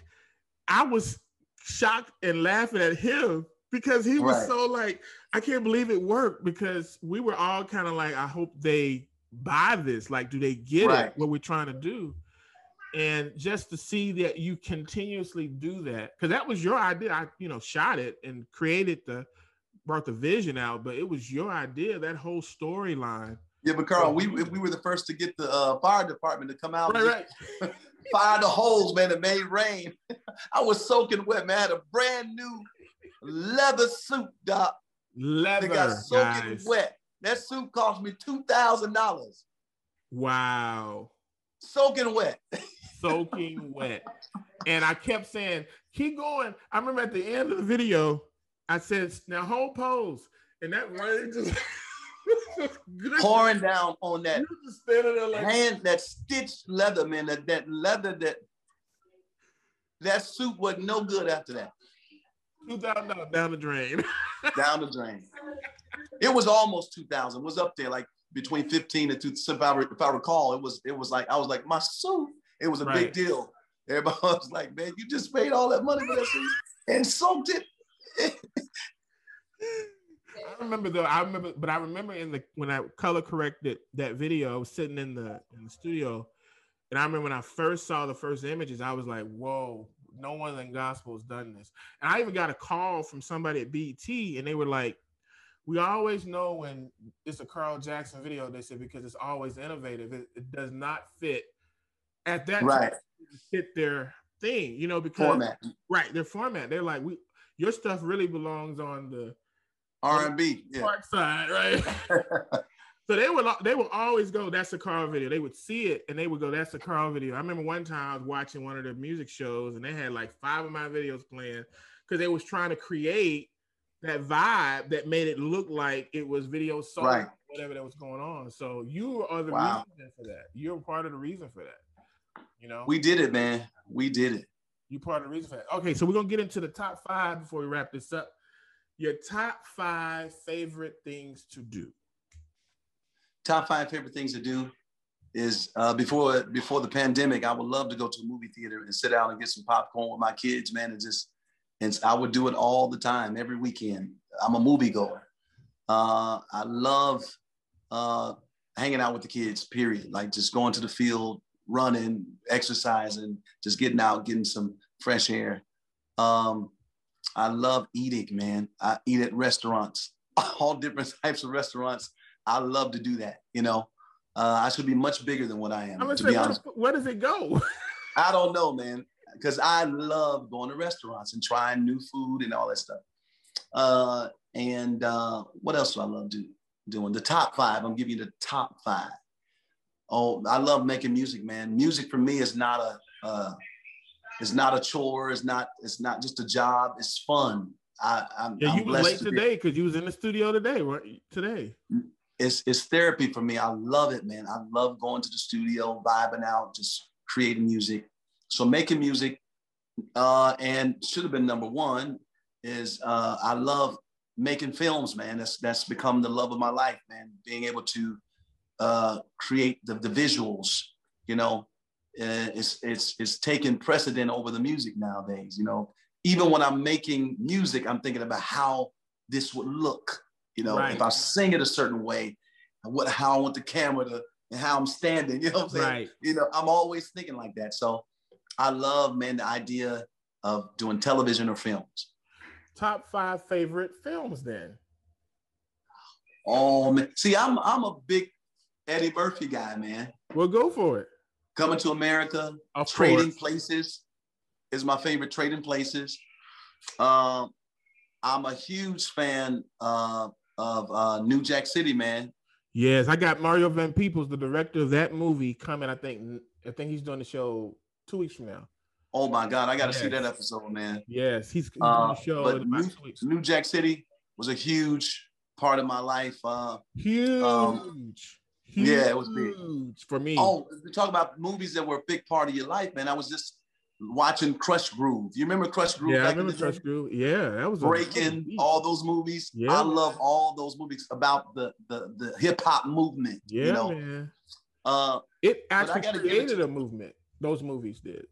i was shocked and laughing at him because he was Right. so like i can't believe it worked because we were all kind of like i hope they buy this like do they get Right. it what we're trying to do and just to see that you continuously do that because that was your idea i you know shot it and created the brought the vision out but it was your idea that whole storyline Yeah, but Carl, we we were the first to get the uh, fire department to come out right right (laughs) fire the holes, man. It made rain. (laughs) I was soaking wet, man. I had a brand new leather suit, doc. leather That got soaking guys. wet. That suit cost me two thousand dollars. wow Soaking wet. soaking (laughs) wet and i kept saying keep going i remember at the end of the video i said now hold pose and that rain just (laughs) Pouring down on that like hand, that stitched leather, man. That that leather that that suit wasn't no good after that. Two thousand dollars down the drain (laughs) Down the drain. It was almost two thousand. Was up there like between fifteen and two. If I, if I recall, it was it was like I was like my suit. It was a Right. big deal. Everybody (laughs) was like, man, you just paid all that money for that suit and soaked it. I remember though. I remember, but I remember in the when I color corrected that video, I was sitting in the in the studio, and I remember when I first saw the first images, I was like, "Whoa, no one in gospel has done this." And I even got a call from somebody at BET, and they were like, "We always know when it's a Carl Jackson video." They said because it's always innovative. It, it does not fit at that Right. time, fit their thing, you know, because Format. right their format. They're like, "We your stuff really belongs on the." R&B. Yeah. Park side, right? (laughs) so they would they would always go, that's a Carl video. They would see it and they would go, that's a Carl video. I remember one time I was watching one of their music shows and they had like five of my videos playing because they was trying to create that vibe that made it look like it was video song, Right. whatever that was going on. So you are the Wow. reason for that. You're part of the reason for that. You know, we did it, man. We did it. you part of the reason for that. Okay, so we're gonna get into the top five before we wrap this up. Your top five favorite things to do. Top five favorite things to do is uh, before before the pandemic, I would love to go to a movie theater and sit down and get some popcorn with my kids, man, and just and I would do it all the time, every weekend. I'm a movie goer. Uh, I love uh, hanging out with the kids. Period. Like just going to the field, running, exercising, just getting out, getting some fresh air. Um, I love eating, man. I eat at restaurants, (laughs) all different types of restaurants. I love to do that. You know, uh, I should be much bigger than what I am. to say, be honest, where, does it go? (laughs) I don't know, man, because I love going to restaurants and trying new food and all that stuff. Uh, and uh, what else do I love do, doing? The top five. I'm giving you the top five. Oh, I love making music, man. Music for me is not a uh, it's not a chore. It's not it's not just a job. It's fun. I, I'm, yeah, you I'm were late to today because you was in the studio today, right? Today it's it's therapy for me. I love it, man. I love going to the studio, vibing out, just creating music. So making music, uh, and should have been number one is uh, I love making films, man. That's that's become the love of my life, man. Being able to uh, create the, the visuals, you know, uh, it's it's it's taking precedent over the music nowadays. You know, even when I'm making music, I'm thinking about how this would look you know, right. if I sing it a certain way, what how I want the camera to and how I'm standing, (laughs) you know what I'm saying? Right. You know, I'm always thinking like that. So I love, man, the idea of doing television or films. Top five favorite films then. Oh man. See, I'm I'm a big Eddie Murphy guy, man. Well, go for it. Coming to America, of Trading course. Places is my favorite. Trading Places. Um, I'm a huge fan uh, of uh, New Jack City, man. Yes, I got Mario Van Peebles, the director of that movie, coming. I think I think he's doing the show two weeks from now. Oh my God, I got to yes. see that episode, man. Yes, he's, he's uh, the show. But New, New, Jack City was a huge part of my life. Uh, huge. Um, huge. Yeah, it was big for me. Oh, we talk about movies that were a big part of your life, man. I was just watching Krush Groove. You remember Krush Groove? Yeah, I remember Krush Groove. Yeah, that was breaking all those movies. Yeah, I love all those movies about the the, the hip hop movement. Yeah, you know? man. Uh, it actually created a movement. Those movies did.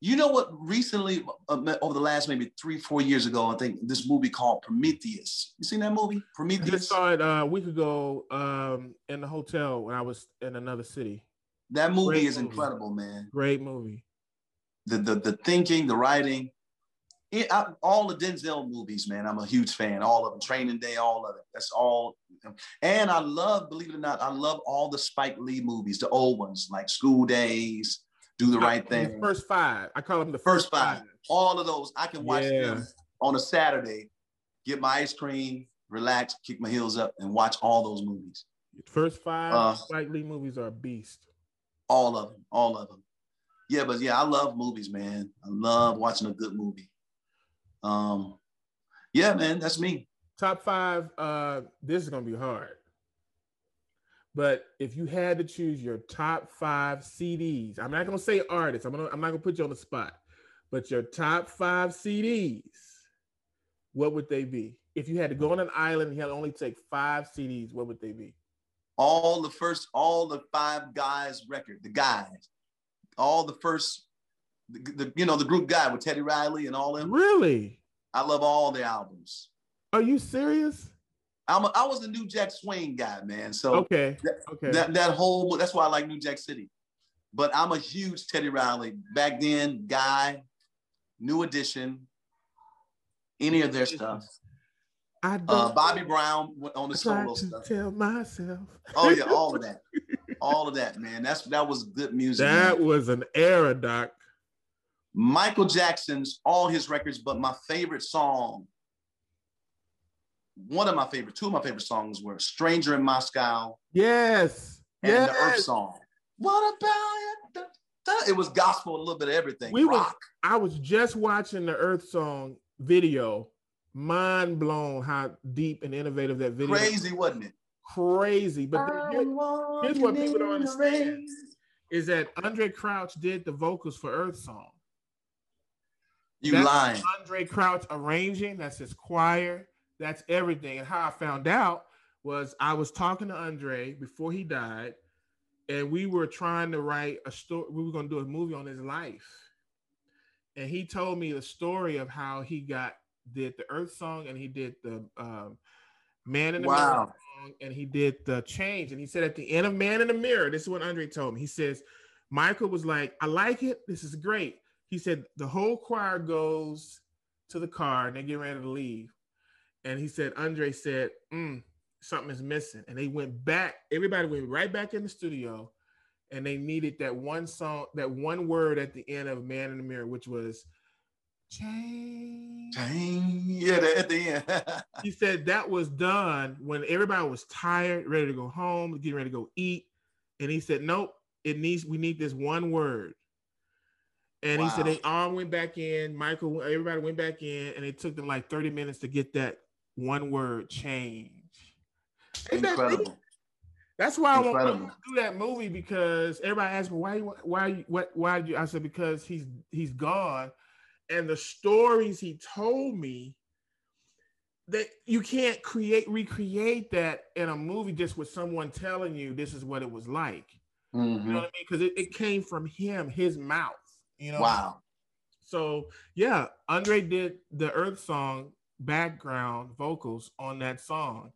You know what? Recently, uh, over the last maybe three, four years ago, I think this movie called Prometheus. You seen that movie, Prometheus? I saw it uh, a week ago um, in the hotel when I was in another city. That movie Great is movie. incredible, man. Great movie the the, the thinking, the writing, it, I, all the Denzel movies, man. I'm a huge fan. All of them, Training Day, all of it. That's all. And I love, believe it or not, I love all the Spike Lee movies, the old ones like School Daze, Do the Right Thing. The first five. I call them the first, first five. five. All of those, I can watch yeah. them on a Saturday, get my ice cream, relax, kick my heels up, and watch all those movies. First five uh, Spike Lee movies are a beast. All of them, all of them yeah, but yeah, I love movies, man. I love watching a good movie. Um, yeah, man, that's me. Top five. Uh, this is gonna be hard. But if you had to choose your top five CDs, I'm not gonna say artists. I'm gonna I'm not gonna put you on the spot. But your top five CDs, what would they be? If you had to go on an island and you had to only take five CDs, what would they be? All the first, all the five guys record, the guys all the first, the, the, you know, the group guy with Teddy Riley and all them. Really? I love all the albums. Are you serious? I'm a, I was a New Jack Swing guy, man. So okay, that, okay. That that whole that's why I like New Jack City. But I'm a huge Teddy Riley back then guy. New Edition, any of their stuff. I uh, Bobby Brown on the solo stuff. Tell myself. Oh yeah, all of that. (laughs) all of that, man. That's that was good music. That man. was an era, Doc. Michael Jackson's all his records, but my favorite song, one of my favorite, two of my favorite songs were "Stranger in Moscow." Yes, and yes. the Earth song. What about it? It was gospel, a little bit of everything. We rock. Was, I was just watching the Earth song video. Mind blown how deep and innovative that video. Crazy, wasn't it? Crazy. But here, here's what people don't understand is that Andraé Crouch did the vocals for Earth Song. You that's lying. Andraé Crouch arranging, that's his choir, that's everything. And how I found out was I was talking to Andre before he died, and we were trying to write a story. We were going to do a movie on his life, and he told me the story of how he got did the Earth song and he did the um, Man in the Wow. Mirror song and he did the Change. And he said at the end of Man in the Mirror, this is what Andre told me. He says Michael was like, "I like it. This is great." He said the whole choir goes to the car and they get ready to leave, and he said Andre said, mm, "Something is missing," and they went back. Everybody went right back in the studio, and they needed that one song, that one word at the end of Man in the Mirror, which was change. Dang. Yeah, the- at the end. (laughs) He said that was done when everybody was tired, ready to go home, getting ready to go eat, and he said, "Nope, it needs. We need this one word." And he said they all went back in. Michael, everybody went back in, and it took them like thirty minutes to get that one word change. That? Incredible. That's why I want to do that movie because everybody asked me why you why you what why did you I said because he's he's gone and the stories he told me that you can't create recreate that in a movie just with someone telling you this is what it was like. You know Mhm. what I mean? Because it, it came from him, his mouth. You know. Wow. So yeah, Andre did the Earth song background vocals on that song.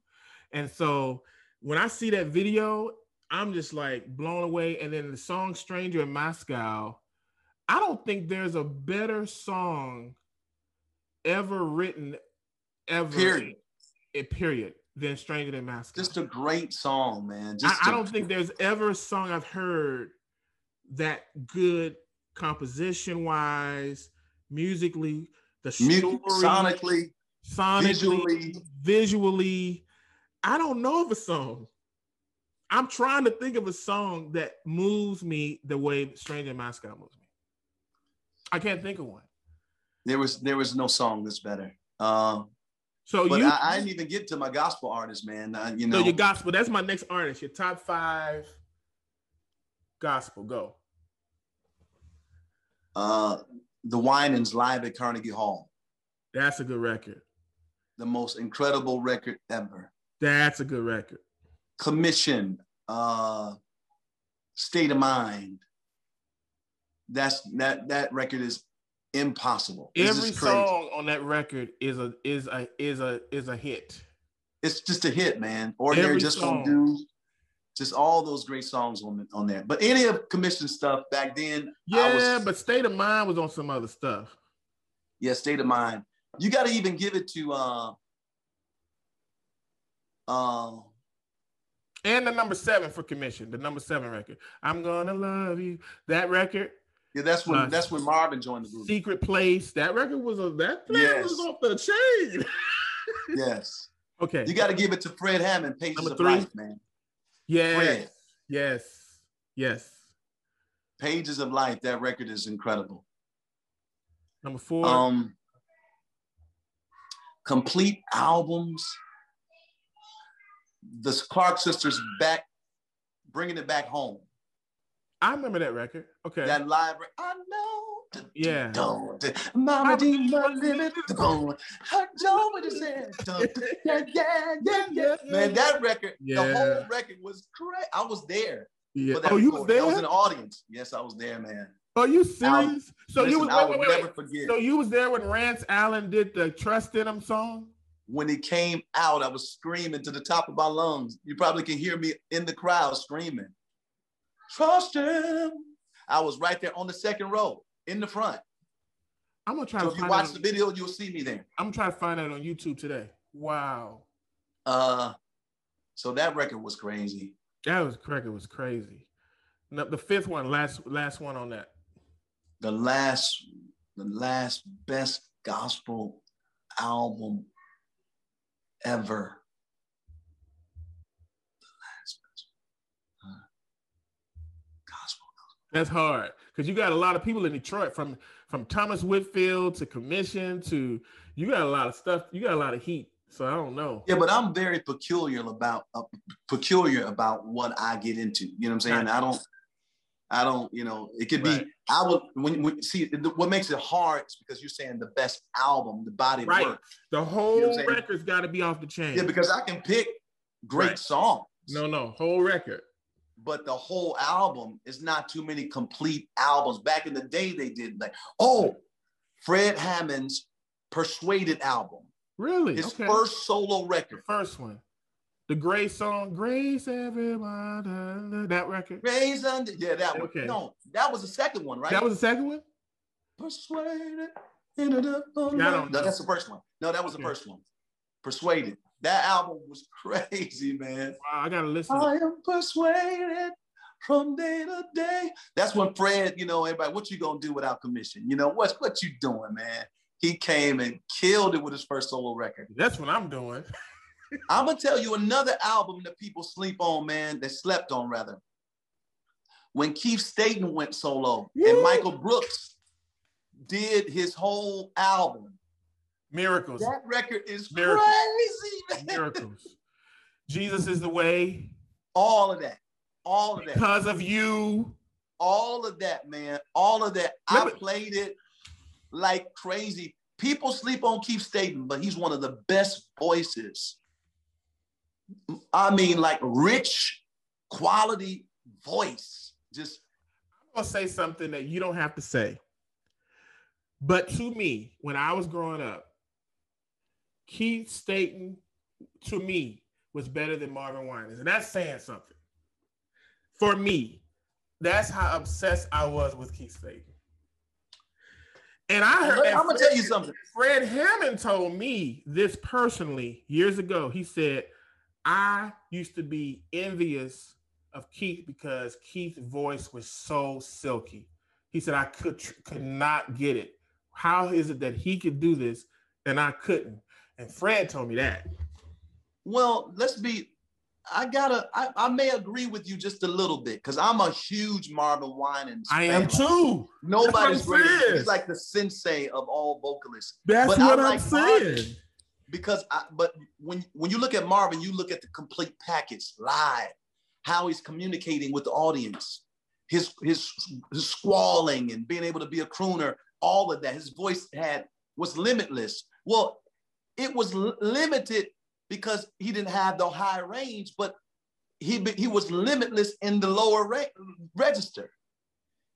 And so when I see that video, I'm just like blown away. And then the song Stranger in Moscow, I don't think there's a better song ever written ever Period. A period than Stranger in Moscow. Just a great song, man. Just I, I a- don't think there's ever a song I've heard that good composition wise, musically, the mu- story, sonically, sonically, visually. visually. I don't know of a song. I'm trying to think of a song that moves me the way Stranger in Moscow moves me. I can't think of one. there was there was no song that's better. Um, So but you, I, I didn't even get to my gospel artist, man. Uh, you know, so your gospel. That's my next artist. Your top five gospel. Go. uh, the Winans live at Carnegie Hall, That's a good record. the most incredible record ever. That's a good record. Commission, uh, State of Mind. That's that that record is impossible. Every song on that record is a is a is a is a hit. It's just a hit, man. Ordinary Every just song. won't do. Just all those great songs on on there. But any of Commission stuff back then, I was Yeah, but State of Mind was on some other stuff. yeah, State of Mind. You got to even give it to uh, uh, And the number seven for commission, the number seven record. I'm gonna love you. That record, yeah. That's when Uh, that's when Marvin joined the group. Secret Place. That record was a that Yes. was off the chain. (laughs) Yes, okay. you got to give it to Fred Hammond. Pages Number of three. Life, man. yes. Fred. Yes. Yes. Pages of Life. That record is incredible. Number four. Um, complete albums. The Clark sisters back, bringing it back home. I remember that record. Okay. That live, I know. Yeah. Don't, Mama D, my limit, don't, I know what it said. Don't, yeah, yeah, yeah, yeah. Man, that record, Yeah. the whole record was great. I was there. yeah. Oh, you was recording. I was in the audience. Yes, I was there, man. Are you serious? So you was I wait, will wait, wait, never forget. So you was there when Rance Allen did the Trust in Him song? when it came out, I was screaming to the top of my lungs. You probably can hear me in the crowd screaming, Trust him. I was right there on the second row in the front. I'm gonna try So to if you watch the video, you'll see me there. I'm trying to find that on YouTube today. Wow. Uh, so that record was crazy. That was record was crazy. The fifth one, last last one on that. The last, the last best gospel album ever. The last best uh, gospel. That's hard because you got a lot of people in Detroit from from Thomas Whitfield to Commission to you got a lot of stuff. You got a lot of heat. So I don't know. Yeah, but I'm very peculiar about uh, peculiar about what I get into. You know what I'm saying? I don't, I don't. You know, it could Right. be. I would when, when see what makes it hard is because you're saying the best album, the body of Right. work. The You know whole I'm saying? record's got to be off the chain. Yeah, because I can pick great songs. no, no, whole record. But the whole album is not too many complete albums. Back in the day, they did like, oh, Fred Hammond's Persuaded album. Really? His okay. first solo record. The first one. The Grace song, Grace Everyone, that record. Grace under, yeah, that one. Okay. No, that was the second one, right? That was the second one? Persuaded. No, that's the first one. No, that was the first one. Persuaded. That album was (laughs) crazy, man. Wow, I gotta listen. I am persuaded from day to day. That's when Fred, you know, everybody, what you gonna do without commission? You know, what's what you doing, man? He came and killed it with his first solo record. That's what I'm doing. (laughs) I'm gonna tell you another album that people sleep on, man, that slept on rather. When Keith Staton went solo Woo! and Michael Brooks did his whole album. Miracles. That record is Miracles. crazy, man. Miracles. Jesus is the way. All of that. All of that. Because of you. All of that, man. All of that. I played it like crazy. People sleep on Keith Staton, but he's one of the best voices. I mean, like rich quality voice. Just I'm gonna say something that you don't have to say. But to me, when I was growing up, Keith Staton, to me, was better than Marvin Winans. And that's saying something. For me, that's how obsessed I was with Keith Staton. And I heard. I'm gonna tell you something. Fred Hammond told me this personally years ago. He said, "I used to be envious of Keith because Keith's voice was so silky." He said, "I could could not get it. How is it that he could do this and I couldn't?" And Fred told me that. Well, let's be I gotta. I, I, may agree with you just a little bit because I'm a huge Marvin Winans. I am too. Nobody's greater. He's like the sensei of all vocalists. That's but what I am saying. because, I, but when when you look at Marvin, you look at the complete package live, how he's communicating with the audience, his his his squalling and being able to be a crooner, all of that. His voice had was limitless. Well, it was limited because he didn't have the high range, but he, he was limitless in the lower re- register.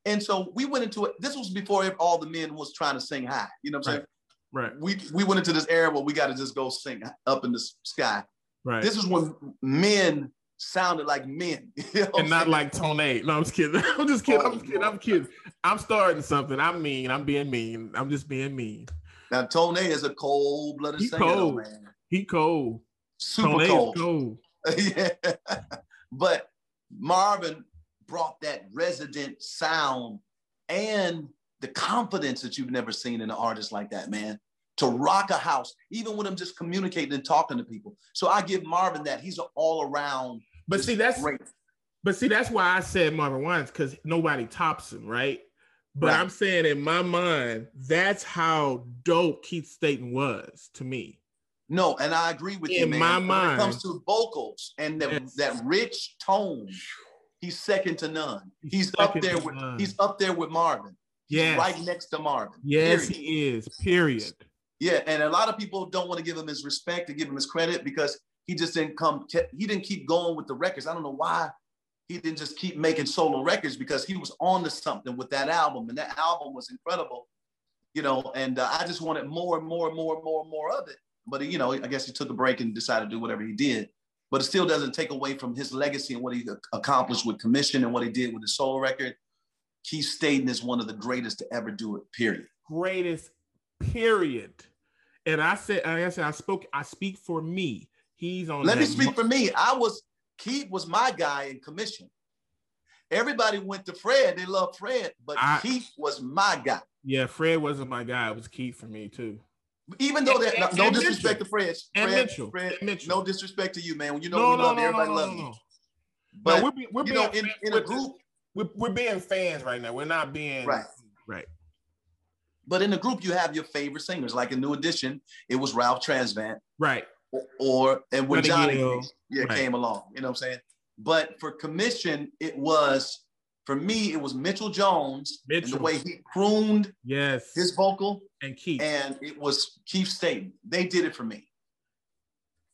And so we went into it. This was before all the men was trying to sing high. You know what I'm saying? Right. We we went into this era where we got to just go sing up in the sky. Right. This is when men sounded like men. (laughs) You know and not saying? like Tone. Eight. No, I'm just kidding. (laughs) I'm just kidding. I'm just oh, kidding. I'm kidding. I'm starting something. I'm mean. I'm being mean. I'm just being mean. Now Tone is a cold-blooded singer, cold. man. He cold. Super cold. cold. (laughs) yeah. But Marvin brought that resident sound and the confidence that you've never seen in an artist like that, man. To rock a house, even when I'm just communicating and talking to people. So I give Marvin that. He's an all around. But see, that's great. But see, that's why I said Marvin Winans because nobody tops him, right? But right. I'm saying in my mind, that's how dope Keith Staton was to me. No, and I agree with in you, man. my when mind, it comes to vocals and the, yes. that rich tone, he's second to none. He's, he's up there with none. he's up there with Marvin. Yeah, right next to Marvin. Yes, period. he is. Period. Yeah, and a lot of people don't want to give him his respect and give him his credit because he just didn't come. He didn't keep going with the records. I don't know why he didn't just keep making solo records because he was on to something with that album, and that album was incredible. You know, and uh, I just wanted more and more and more and more and more of it. But you know, I guess he took a break and decided to do whatever he did. But it still doesn't take away from his legacy and what he accomplished with Commission and what he did with his solo record. Keith Staton is one of the greatest to ever do it. Period. Greatest. Period. And I said, I said, I spoke. I speak for me. He's on. Let me speak mo- for me. I was Keith was my guy in Commission. Everybody went to Fred. They love Fred, but I, Keith was my guy. Yeah, Fred wasn't my guy. It was Keith for me too. Even though that, no, no disrespect Mitchell. to Fred, and Mitchell. Fred, Mitchell. no disrespect to you, man. When you know no, we no, love no, everybody, love you. But we're, we're you know, in, in a group, we're, we're being fans right now. We're not being right, right. But in the group, you have your favorite singers. Like in New Edition, it was Ralph Tresvant, right? Or, or and when Johnny yeah, right. came along, you know what I'm saying. But for commission, it was for me, it was Mitchell Jones Mitchell. and the way he crooned yes his vocal and Keith. And it was Keith Staton. They did it for me.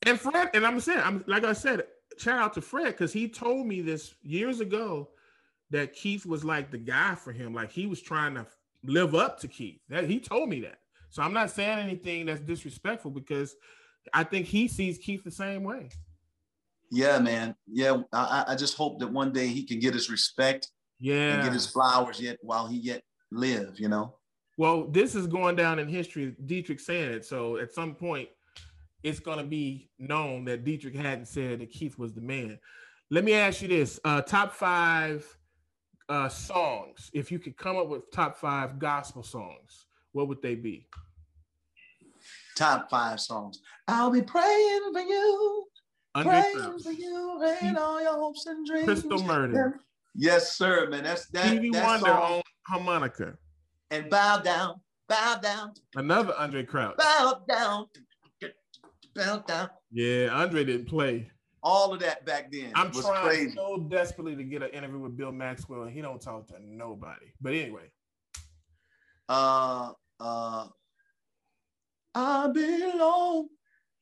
And Fred, and I'm saying, I'm like I said, shout out to Fred because he told me this years ago that Keith was like the guy for him. Like he was trying to live up to Keith. That he told me that. So I'm not saying anything that's disrespectful because I think he sees Keith the same way. Yeah, man. Yeah, I, I just hope that one day he can get his respect Yeah. and get his flowers yet while he yet live. You know. Well, this is going down in history. Deitrick saying it. So at some point, it's going to be known that Deitrick Haddon said that Keith was the man. Let me ask you this: uh, top five uh, songs. If you could come up with top five gospel songs, what would they be? Top five songs. I'll be praying for you. Andre praying Crouch, for you and all your hopes and dreams. Crystal Murder, Yes, sir, man. That's that. Stevie that Wonder song. on harmonica, And bow down, bow down, another Andraé Crouch. bow down, bow down. Yeah, Andre didn't play. All of that back then I'm was trying crazy. so desperately to get an interview with Bill Maxwell, and he don't talk to nobody. But anyway, Uh, uh, I belong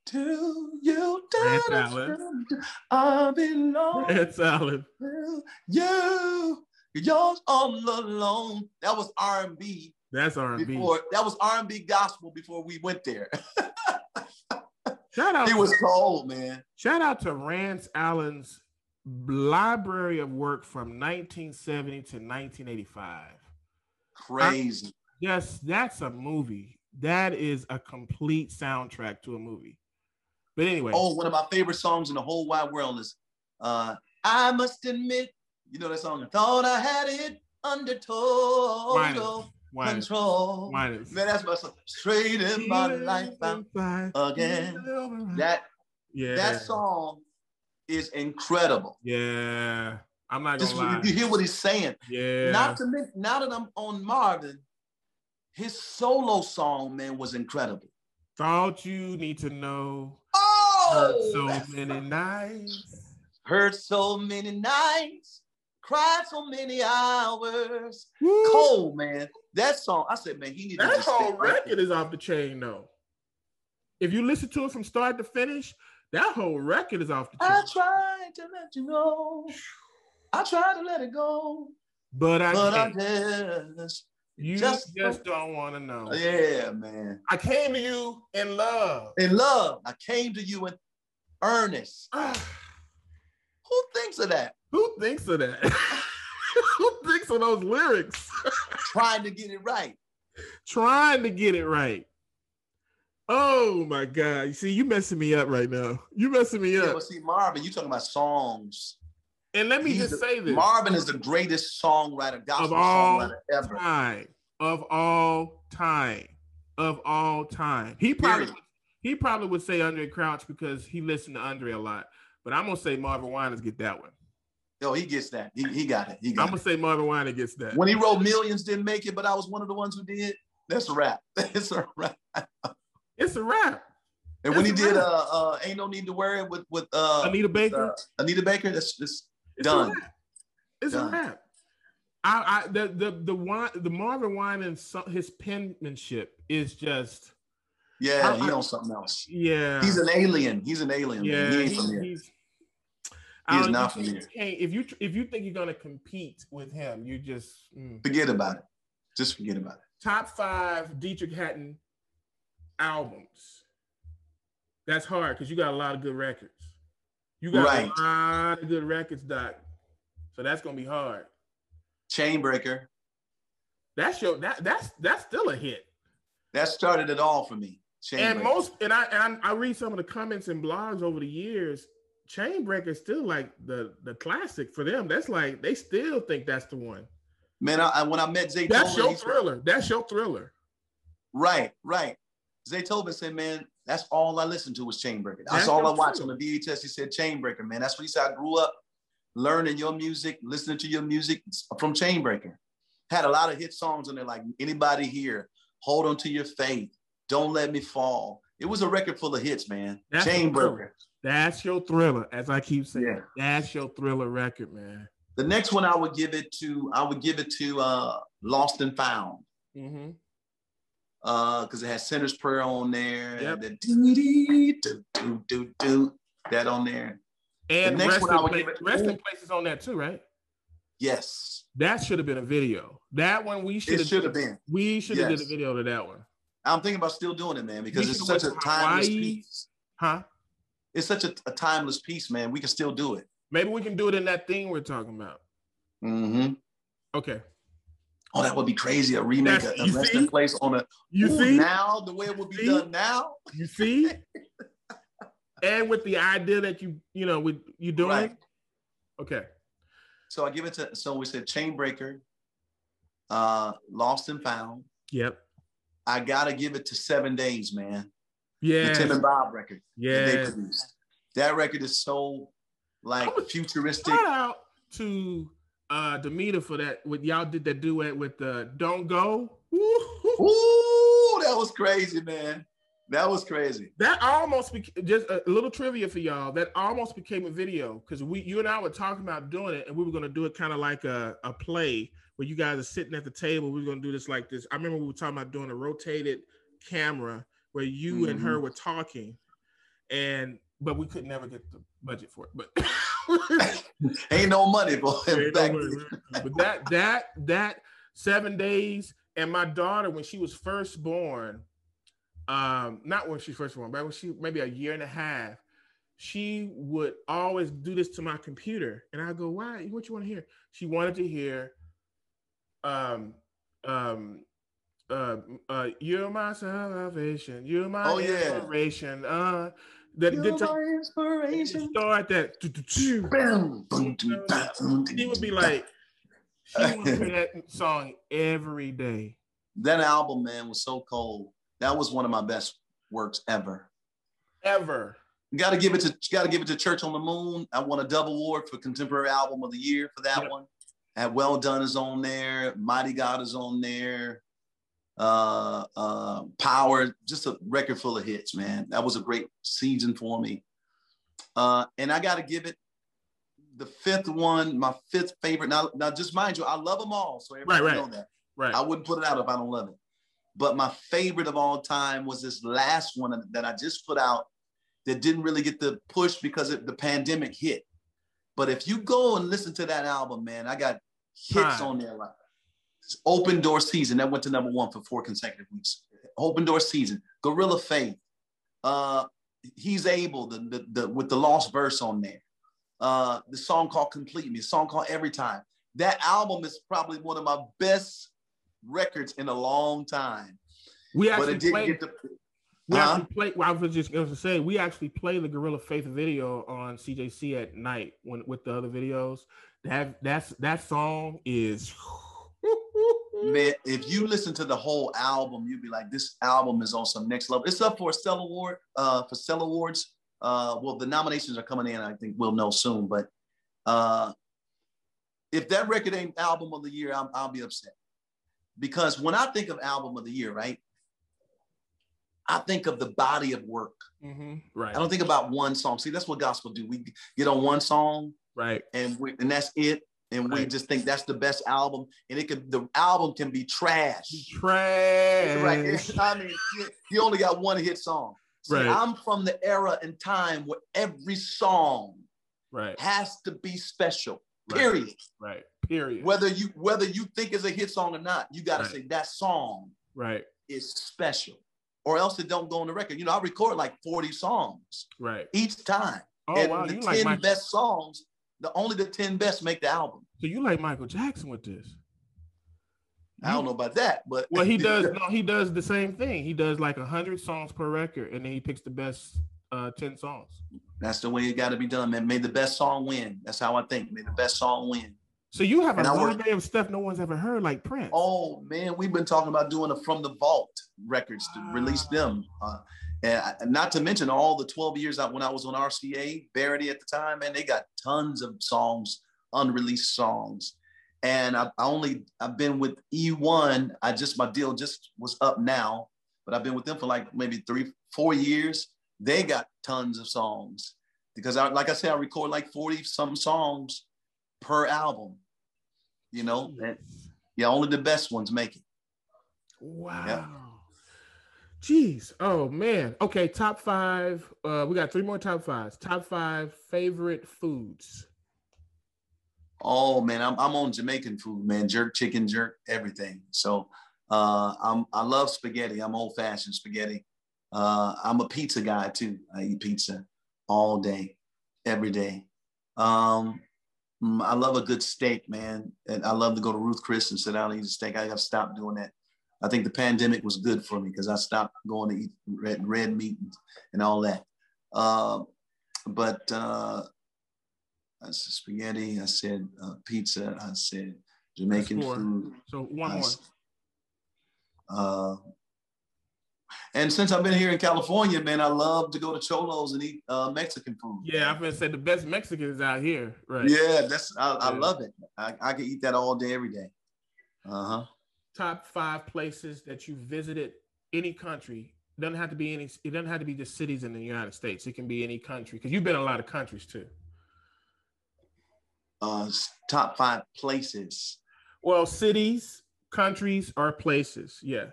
to you. Rance Allen. I belong Red Salad. to you. Yours all alone. That was R&B That's R&B. before. That was R&B gospel before we went there. (laughs) Shout out, It was cold, man. shout out to Rance Allen's library of work from 1970 to 1985. Crazy. Yes, that's a movie. That is a complete soundtrack to a movie. But anyway, Oh, one of my favorite songs in the whole wide world is uh, I must admit, you know that song? I thought I had it under total control. It. Man, that's my song. Straight in my life out again. That yeah, that song is incredible. Yeah, I'm not Just gonna lie. you hear what he's saying. Yeah, Not to mention, now that I'm on Marvin, his solo song, man, was incredible. thought you need to know. Oh, Hurt so many nights. hurt so many nights, cried so many hours. Woo. Cold, man. That song, I said, man, he needed to That whole record is off the chain, though. If you listen to it from start to finish, that whole record is off the there. I tried to let you know. I tried to let it go, But I but I can't. just, you just just, don't want to know. yeah, man. I came to you in love. In love, I came to you in earnest. (sighs) Who thinks of that? Who thinks of that? (laughs) Who thinks of those lyrics? (laughs) Trying to get it right. Trying to get it right. Oh my God. You see, you messing me up right now. You messing me Yeah, up. but see, Marvin, you talking about songs. And let me He's just say this. Marvin is the greatest songwriter, gospel all songwriter ever. time of all time of all time. He probably Period. he probably would say Andraé Crouch because he listened to Andre a lot. But I'm gonna say Marvin Winans get that one. Yo, he gets that. He, he got it. He I'm gonna it. say Marvin Winans gets that. When he wrote Millions, didn't make it, but I was one of the ones who did. That's a rap. (laughs) That's a rap. It's a rap. And when he did uh, uh Ain't No Need to Worry with with uh Anita Baker. uh, Anita Baker, that's just It's done. a rap. It's Done. a rap. I, I the the the Wi- the Marvin so- his penmanship is just yeah, I- he I- on something else. yeah. He's an alien. He's an alien. yeah. man. He ain't from here. he's He I is don't- not from can't- if you if you think you're gonna compete with him, you just mm. Forget about it. Just forget about it. top five Deitrick Haddon albums. That's hard because you got a lot of good records. You got Right. a lot of good records, Doc. So that's gonna be hard. Chainbreaker. That's your that that's that's still a hit. That started it all for me. And most and I and I read some of the comments and blogs over the years. Chainbreaker is still like the the classic for them. That's like they still think that's the one. Man, I, when I met Zay That's Tobin, your he said- thriller. That's your thriller. Right, right. Zaytoven said, man, that's all I listened to was Chainbreaker. That's That's all I watched thriller. on the VHS. He said Chainbreaker, man. That's what he said. I grew up learning your music, listening to your music from Chainbreaker. Had a lot of hit songs on there, like Anybody Here, Hold On to Your Faith, Don't Let Me Fall. It was a record full of hits, man. That's Chainbreaker. That's your thriller, as I keep saying. Yeah. That's your thriller record, man. The next one I would give it to, I would give it to uh, Lost and Found. Mm-hmm. Because it has Sinner's Prayer on there, Yep. the doo doo doo doo doo that on there. And The next rest, one I in, would Pla- give it- rest in place is on that too, right? Yes, That should have been a video. That one we should have. should have been. We should have Yes. did a video to that one, I'm thinking about still doing it, man, because We it's such a timeless Hawaii. piece. huh? It's such a, a timeless piece, man. We can still do it. Maybe we can do it in that thing we're talking about. hmm Okay. Oh, that would be crazy. A remake That's- you Rest see? in Place on a You Ooh, see? now the way it would be See? done now. You see? (laughs) and with the idea that you, you know, with you doing Right. okay. So I give it to so we said Chainbreaker, uh, Lost and Found. Yep. I gotta give it to Seven Days, man. Yeah. The Tim and Bob record that they Yeah. produced. That record is so like futuristic. Shout out to uh Demeter for that. With y'all did that duet with uh Don't Go. Ooh, that was crazy, man. That was crazy. That almost became just a little trivia for y'all. That almost became a video because we, you and I were talking about doing it, and we were gonna do it kind of like a, a play where you guys are sitting at the table. We were gonna do this like this. I remember we were talking about doing a rotated camera where you and her were talking, and but we could never get the budget for it. But (laughs) Ain't no money, boy. (laughs) No money, but that that that seven days and my daughter when she was first born um not when she first born but when she maybe a year and a half she would always do this to my computer and i go why what you want to hear she wanted to hear um um uh, uh, you're my salvation. You're my Oh, yeah. inspiration. Uh, that You're guitar inspiration. start that. Bam, boom, doom, bam, boom, He would be like, she would (laughs) hear that song every day. that album, man, was so cold. That was one of my best works ever. Ever. Gotta give it to gotta give it to Church on the Moon. I won a double award for contemporary album of the year for that Yep. one. And Well Done is on there, Mighty God is on there, uh uh Power, just a record full of hits, man. That was a great season for me. Uh and I gotta give it the fifth one, my fifth favorite. Now, now just mind you, I love them all, so everybody Right, right. know that. Right. I wouldn't put it out if I don't love it. But my favorite of all time was this last one that I just put out that didn't really get the push because it, the pandemic hit. But if you go and listen to that album, man, I got hits on there like Open Door Season. That went to number one for four consecutive weeks. Open Door Season, Gorilla Faith, uh, He's Able, the, the, the with the lost verse on there. Uh, the song called Complete Me, a song called Every Time. That album is probably one of my best records in a long time. we actually played, get the we Huh? actually played well, I was just going to say we actually play the Gorilla Faith video on CJC at night when with the other videos. That that's that song is man. If you listen to the whole album, you'd be like, this album is on some next level. It's up for a Stella Award, uh, for Stella Awards. Uh, well, the nominations are coming in. I think we'll know soon. But uh, if that record ain't album of the year, I'm, I'll be upset. Because when I think of album of the year, right, I think of the body of work. Mhm. right. I don't think about one song. See, that's what gospel do. We get on one song Right. and we, and that's it. And we just think that's the best album. And it could the album can be trash. Trash. Right. I mean, you, only got one hit song. See, Right. I'm from the era and time where every song Right. has to be special. Period. Right. Period. Whether you whether you think it's a hit song or not, you got to Right. say that song Right. is special, or else it don't go on the record. You know, I record like 40 songs Right. each time, Oh and wow, the you 10 like Michael. best songs, the only the 10 best make the album. So you like Michael Jackson with this? I don't know about that, but Well, he (laughs) does. No, he does the same thing. He does like hundred songs per record, and then he picks the best uh, ten songs. That's the way it got to be done, man. May the best song win. That's how I think. May the best song win. So you have a And work- library of stuff no one's ever heard, like Prince. Oh man, we've been talking about doing a from the vault records to release them. Uh, and I- not to mention all the 12 years out when I was on RCA, Verity at the time, and they got tons of songs, unreleased songs. And I, I only I've been with E1. I just my deal just was up now, but I've been with them for like maybe three, four years. They got tons of songs because I like I said, I record like 40 some songs per album. You know, and yeah, only the best ones make it. Wow. Jeez. Oh man. Okay. Top five. Uh, we got three more top fives. Top five favorite foods. Oh man, I'm I'm on Jamaican food, man. Jerk chicken, jerk everything. So uh, I'm I love spaghetti. I'm old fashioned spaghetti. Uh, I'm a pizza guy too. I eat pizza all day, every day. Um, mm, I love a good steak, man. And I love to go to Ruth Chris and sit down and eat a steak. I got to stop doing that. I think the pandemic was good for me because I stopped going to eat red, red meat and, all that. Uh, but uh, I said spaghetti. I said uh, pizza. I said Jamaican food. So one I more. s- Uh, and since I've been here in California, man, I love to go to Cholos and eat uh, Mexican food. Yeah, I'm gonna say the best Mexicans out here, right? Yeah, that's I, I love it. I, I can eat that all day, every day. Uh huh. Top five places that you visited any country. it Doesn't have to be any. It doesn't have to be just cities in the United States. It can be any country because you've been a lot of countries too. Uh, top five places. Well, cities, countries, or places. Yeah.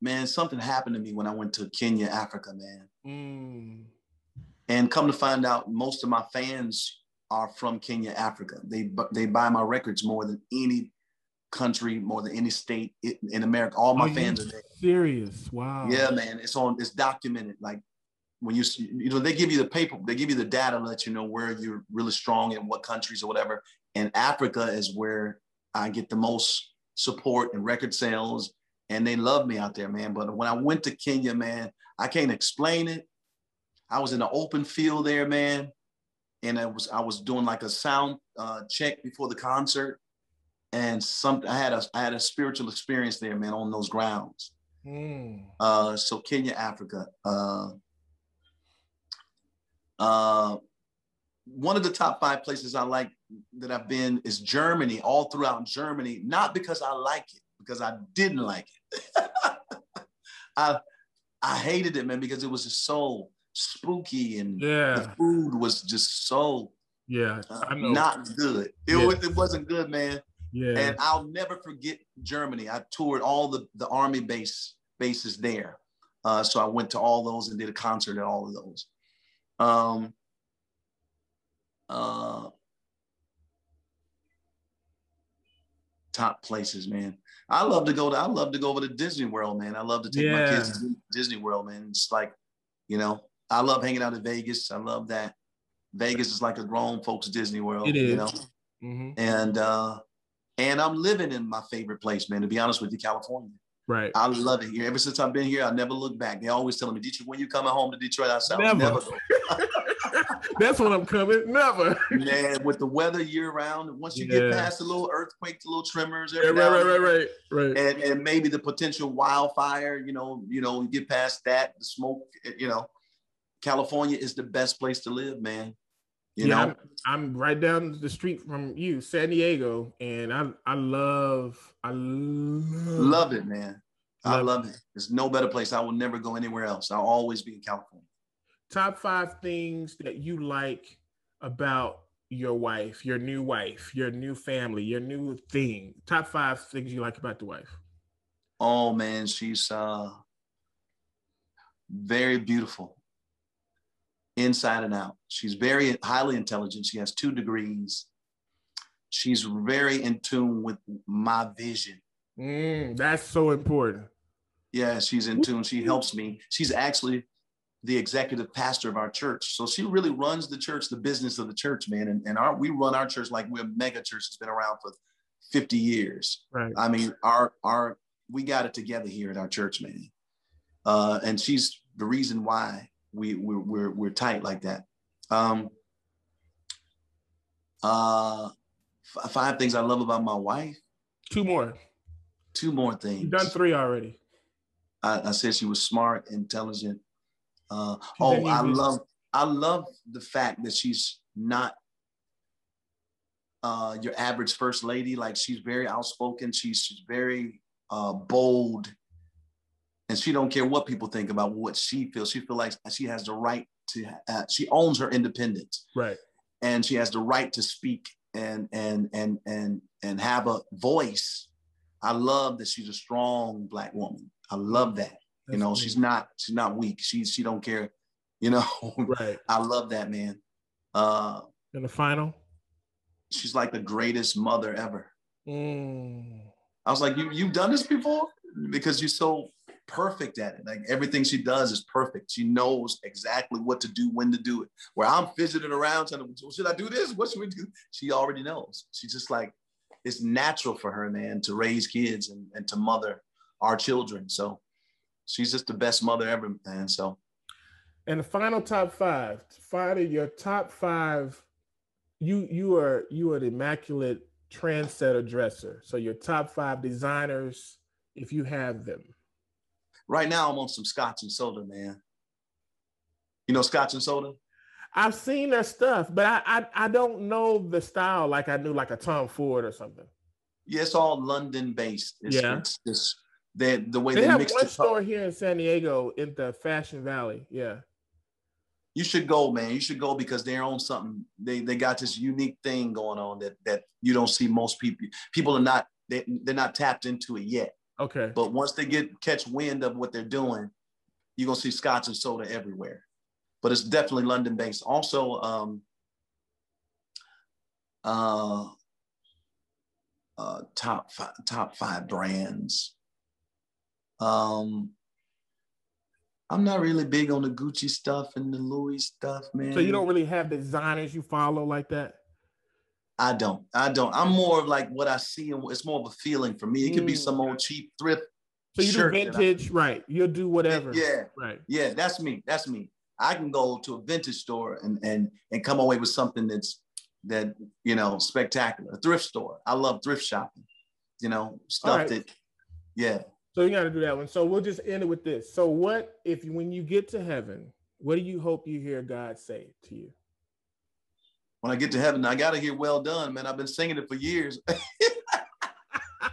Man, something happened to me when I went to Kenya, Africa, man. Mm. And come to find out, most of my fans are from Kenya, Africa. They they buy my records more than any country, more than any state in America. All my Are you fans are there. Serious. Wow. Yeah, man, it's on. It's documented. Like when you you know they give you the paper, they give you the data, to let you know where you're really strong in what countries or whatever. And Africa is where I get the most support and record sales, and they love me out there, man. But when I went to Kenya, man, I can't explain it. I was in an open field there, man, and I was I was doing like a sound uh, check before the concert, and some I had a I had a spiritual experience there, man, on those grounds. Mm. Uh, so Kenya, Africa. Uh, uh, one of the top five places I like that I've been is Germany, all throughout Germany, not because I like it, because I didn't like it. (laughs) I I hated it, man, because it was just so spooky and yeah. the food was just so Yeah. uh, not good. It, Yeah. was, it wasn't good, man. yeah. And I'll never forget Germany. I toured all the, the army base bases there. Uh, so I went to all those and did a concert at all of those. Um, uh, top places, man. I love to go to I love to go over to Disney World, man. I love to take my kids to Disney World, man. It's like, you know, I love hanging out in Vegas. I love that. Vegas is like a grown folks Disney World. It You is. know? Mhm. and uh and I'm living in my favorite place, man. To be honest with you, California. Right. I love it here. Ever since I've been here, I never look back. They always telling me, Detroit, when you coming home to Detroit, I said, Never. never. (laughs) That's when I'm coming. Never. Man, with the weather year round, once you get past the little earthquakes, the little tremors, Yeah, right, right, and right, right, right. and and maybe the potential wildfire, you know, you know, you get past that, the smoke, you know, California is the best place to live, man. You yeah, know, I'm, I'm right down the street from you, San Diego, and I I love I love, love it, man. I Love love it. There's no better place. I will never go anywhere else. I'll always be in California. top five things that you like about your wife, your new wife, your new family, your new thing. Top five things you like about the wife. Oh man, she's uh very beautiful inside and out. She's very highly intelligent. She has two degrees. She's very in tune with my vision. Mm, that's so important. Yeah, she's in tune. She helps me. She's actually the executive pastor of our church. So she really runs the church, the business of the church, man. And, and our, we run our church like we're a mega church that's been around for 50 years. Right. I mean, our our we got it together here at our church, man. Uh, and she's the reason why we we're we're, we're tight like that. Um, uh, f- five things I love about my wife. Two more. Two more things. You've done three already. I, I said she was smart, intelligent. Uh, oh, I love I love the fact that she's not uh, your average first lady. Like she's very outspoken. She's, she's very uh, bold, and she don't care what people think about what she feels. She feels like she has the right to. Uh, she owns her independence, Right. and she has the right to speak and and and and and have a voice. I love that she's a strong black woman. I love that. That's you know, she's not she's not weak. She she don't care. You know, (laughs) right? I love that man. Uh, in the final, she's like the greatest mother ever. Mm. I was like, you you've done this before because you're so perfect at it. Like everything she does is perfect. She knows exactly what to do, when to do it. Where I'm fidgeting around, trying to, should I do this? What should we do? She already knows. She's just like, it's natural for her, man, to raise kids and, and to mother our children. So she's just the best mother ever, man. So. And the final top five, find your top five. You you are you are the immaculate trendsetter dresser. So your top five designers, if you have them. Right now, I'm on some Scotch and soda, man. You know Scotch and soda? I've seen their stuff, but I, I I don't know the style like I knew like a Tom Ford or something. Yeah, it's all London based. It's, yeah, it's just they, the way they, they have mix one store here in San Diego in the Fashion Valley. Yeah, you should go, man. You should go because they're on something. They they got this unique thing going on that that you don't see most people. People are not they they're not tapped into it yet. Okay. But once they get catch wind of what they're doing, you're gonna see Scotch and soda everywhere. But it's definitely London based. Also, um, uh, uh, top five, top five brands. Um, I'm not really big on the Gucci stuff and the Louis stuff, man. So you don't really have designers you follow like that? I don't. I don't. I'm more of like what I see, and it's more of a feeling for me. It could be some old mm. cheap thrift. So you do vintage, right? You'll do whatever. Yeah, right. Yeah, that's me. That's me. I can go to a vintage store and and and come away with something that's that you know spectacular. A thrift store. I love thrift shopping. You know stuff right. that. Yeah. So you got to do that one. So we'll just end it with this. So what if when you get to heaven, what do you hope you hear God say to you? When I get to heaven, I gotta hear "Well done," man. I've been singing it for years. (laughs) I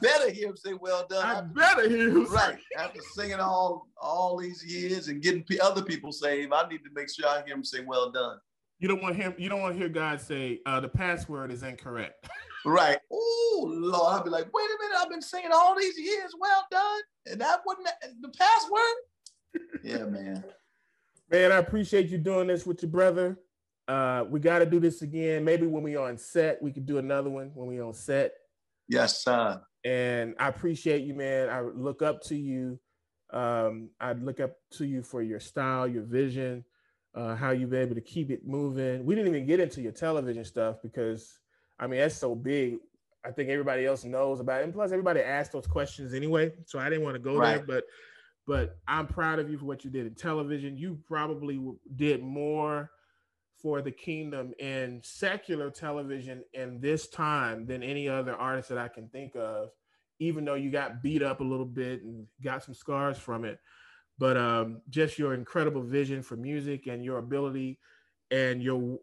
better hear him say "Well done." I better hear him. Right after singing all all these years and getting other people saved, I need to make sure I hear him say "Well done." You don't want him. You don't want to hear God say uh, the password is incorrect. (laughs) right. Oh Lord, I'll be like, wait a minute. I've been singing all these years. Well done, and that wasn't the password. (laughs) yeah, man. Man, I appreciate you doing this with your brother. Uh, we got to do this again. Maybe when we on set, we could do another one when we on set. Yes, sir. And I appreciate you, man. I look up to you. Um, I look up to you for your style, your vision, uh, how you've been able to keep it moving. We didn't even get into your television stuff because, I mean, that's so big. I think everybody else knows about it. And plus, everybody asked those questions anyway. So I didn't want to go right. there, but but I'm proud of you for what you did in television. You probably did more for the kingdom in secular television in this time than any other artist that I can think of, even though you got beat up a little bit and got some scars from it. But um, just your incredible vision for music and your ability and your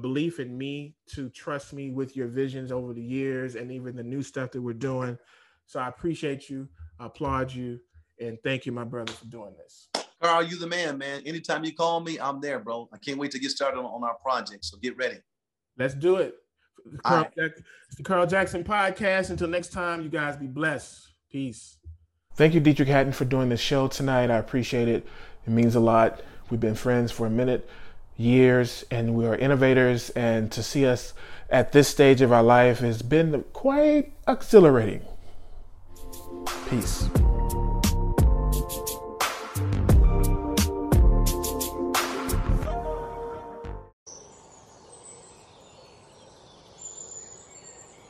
belief in me to trust me with your visions over the years and even the new stuff that we're doing. So I appreciate you, I applaud you, and thank you, my brother, for doing this. Carl, you the man, man. Anytime you call me, I'm there, bro. I can't wait to get started on, on our project. So get ready. Let's do it. Carl, right. Jack- it's the Carl Jackson podcast. Until next time, you guys be blessed. Peace. Thank you, Deitrick Haddon, for doing this show tonight. I appreciate it. It means a lot. We've been friends for a minute, years, and we are innovators. And to see us at this stage of our life has been quite exhilarating. Peace.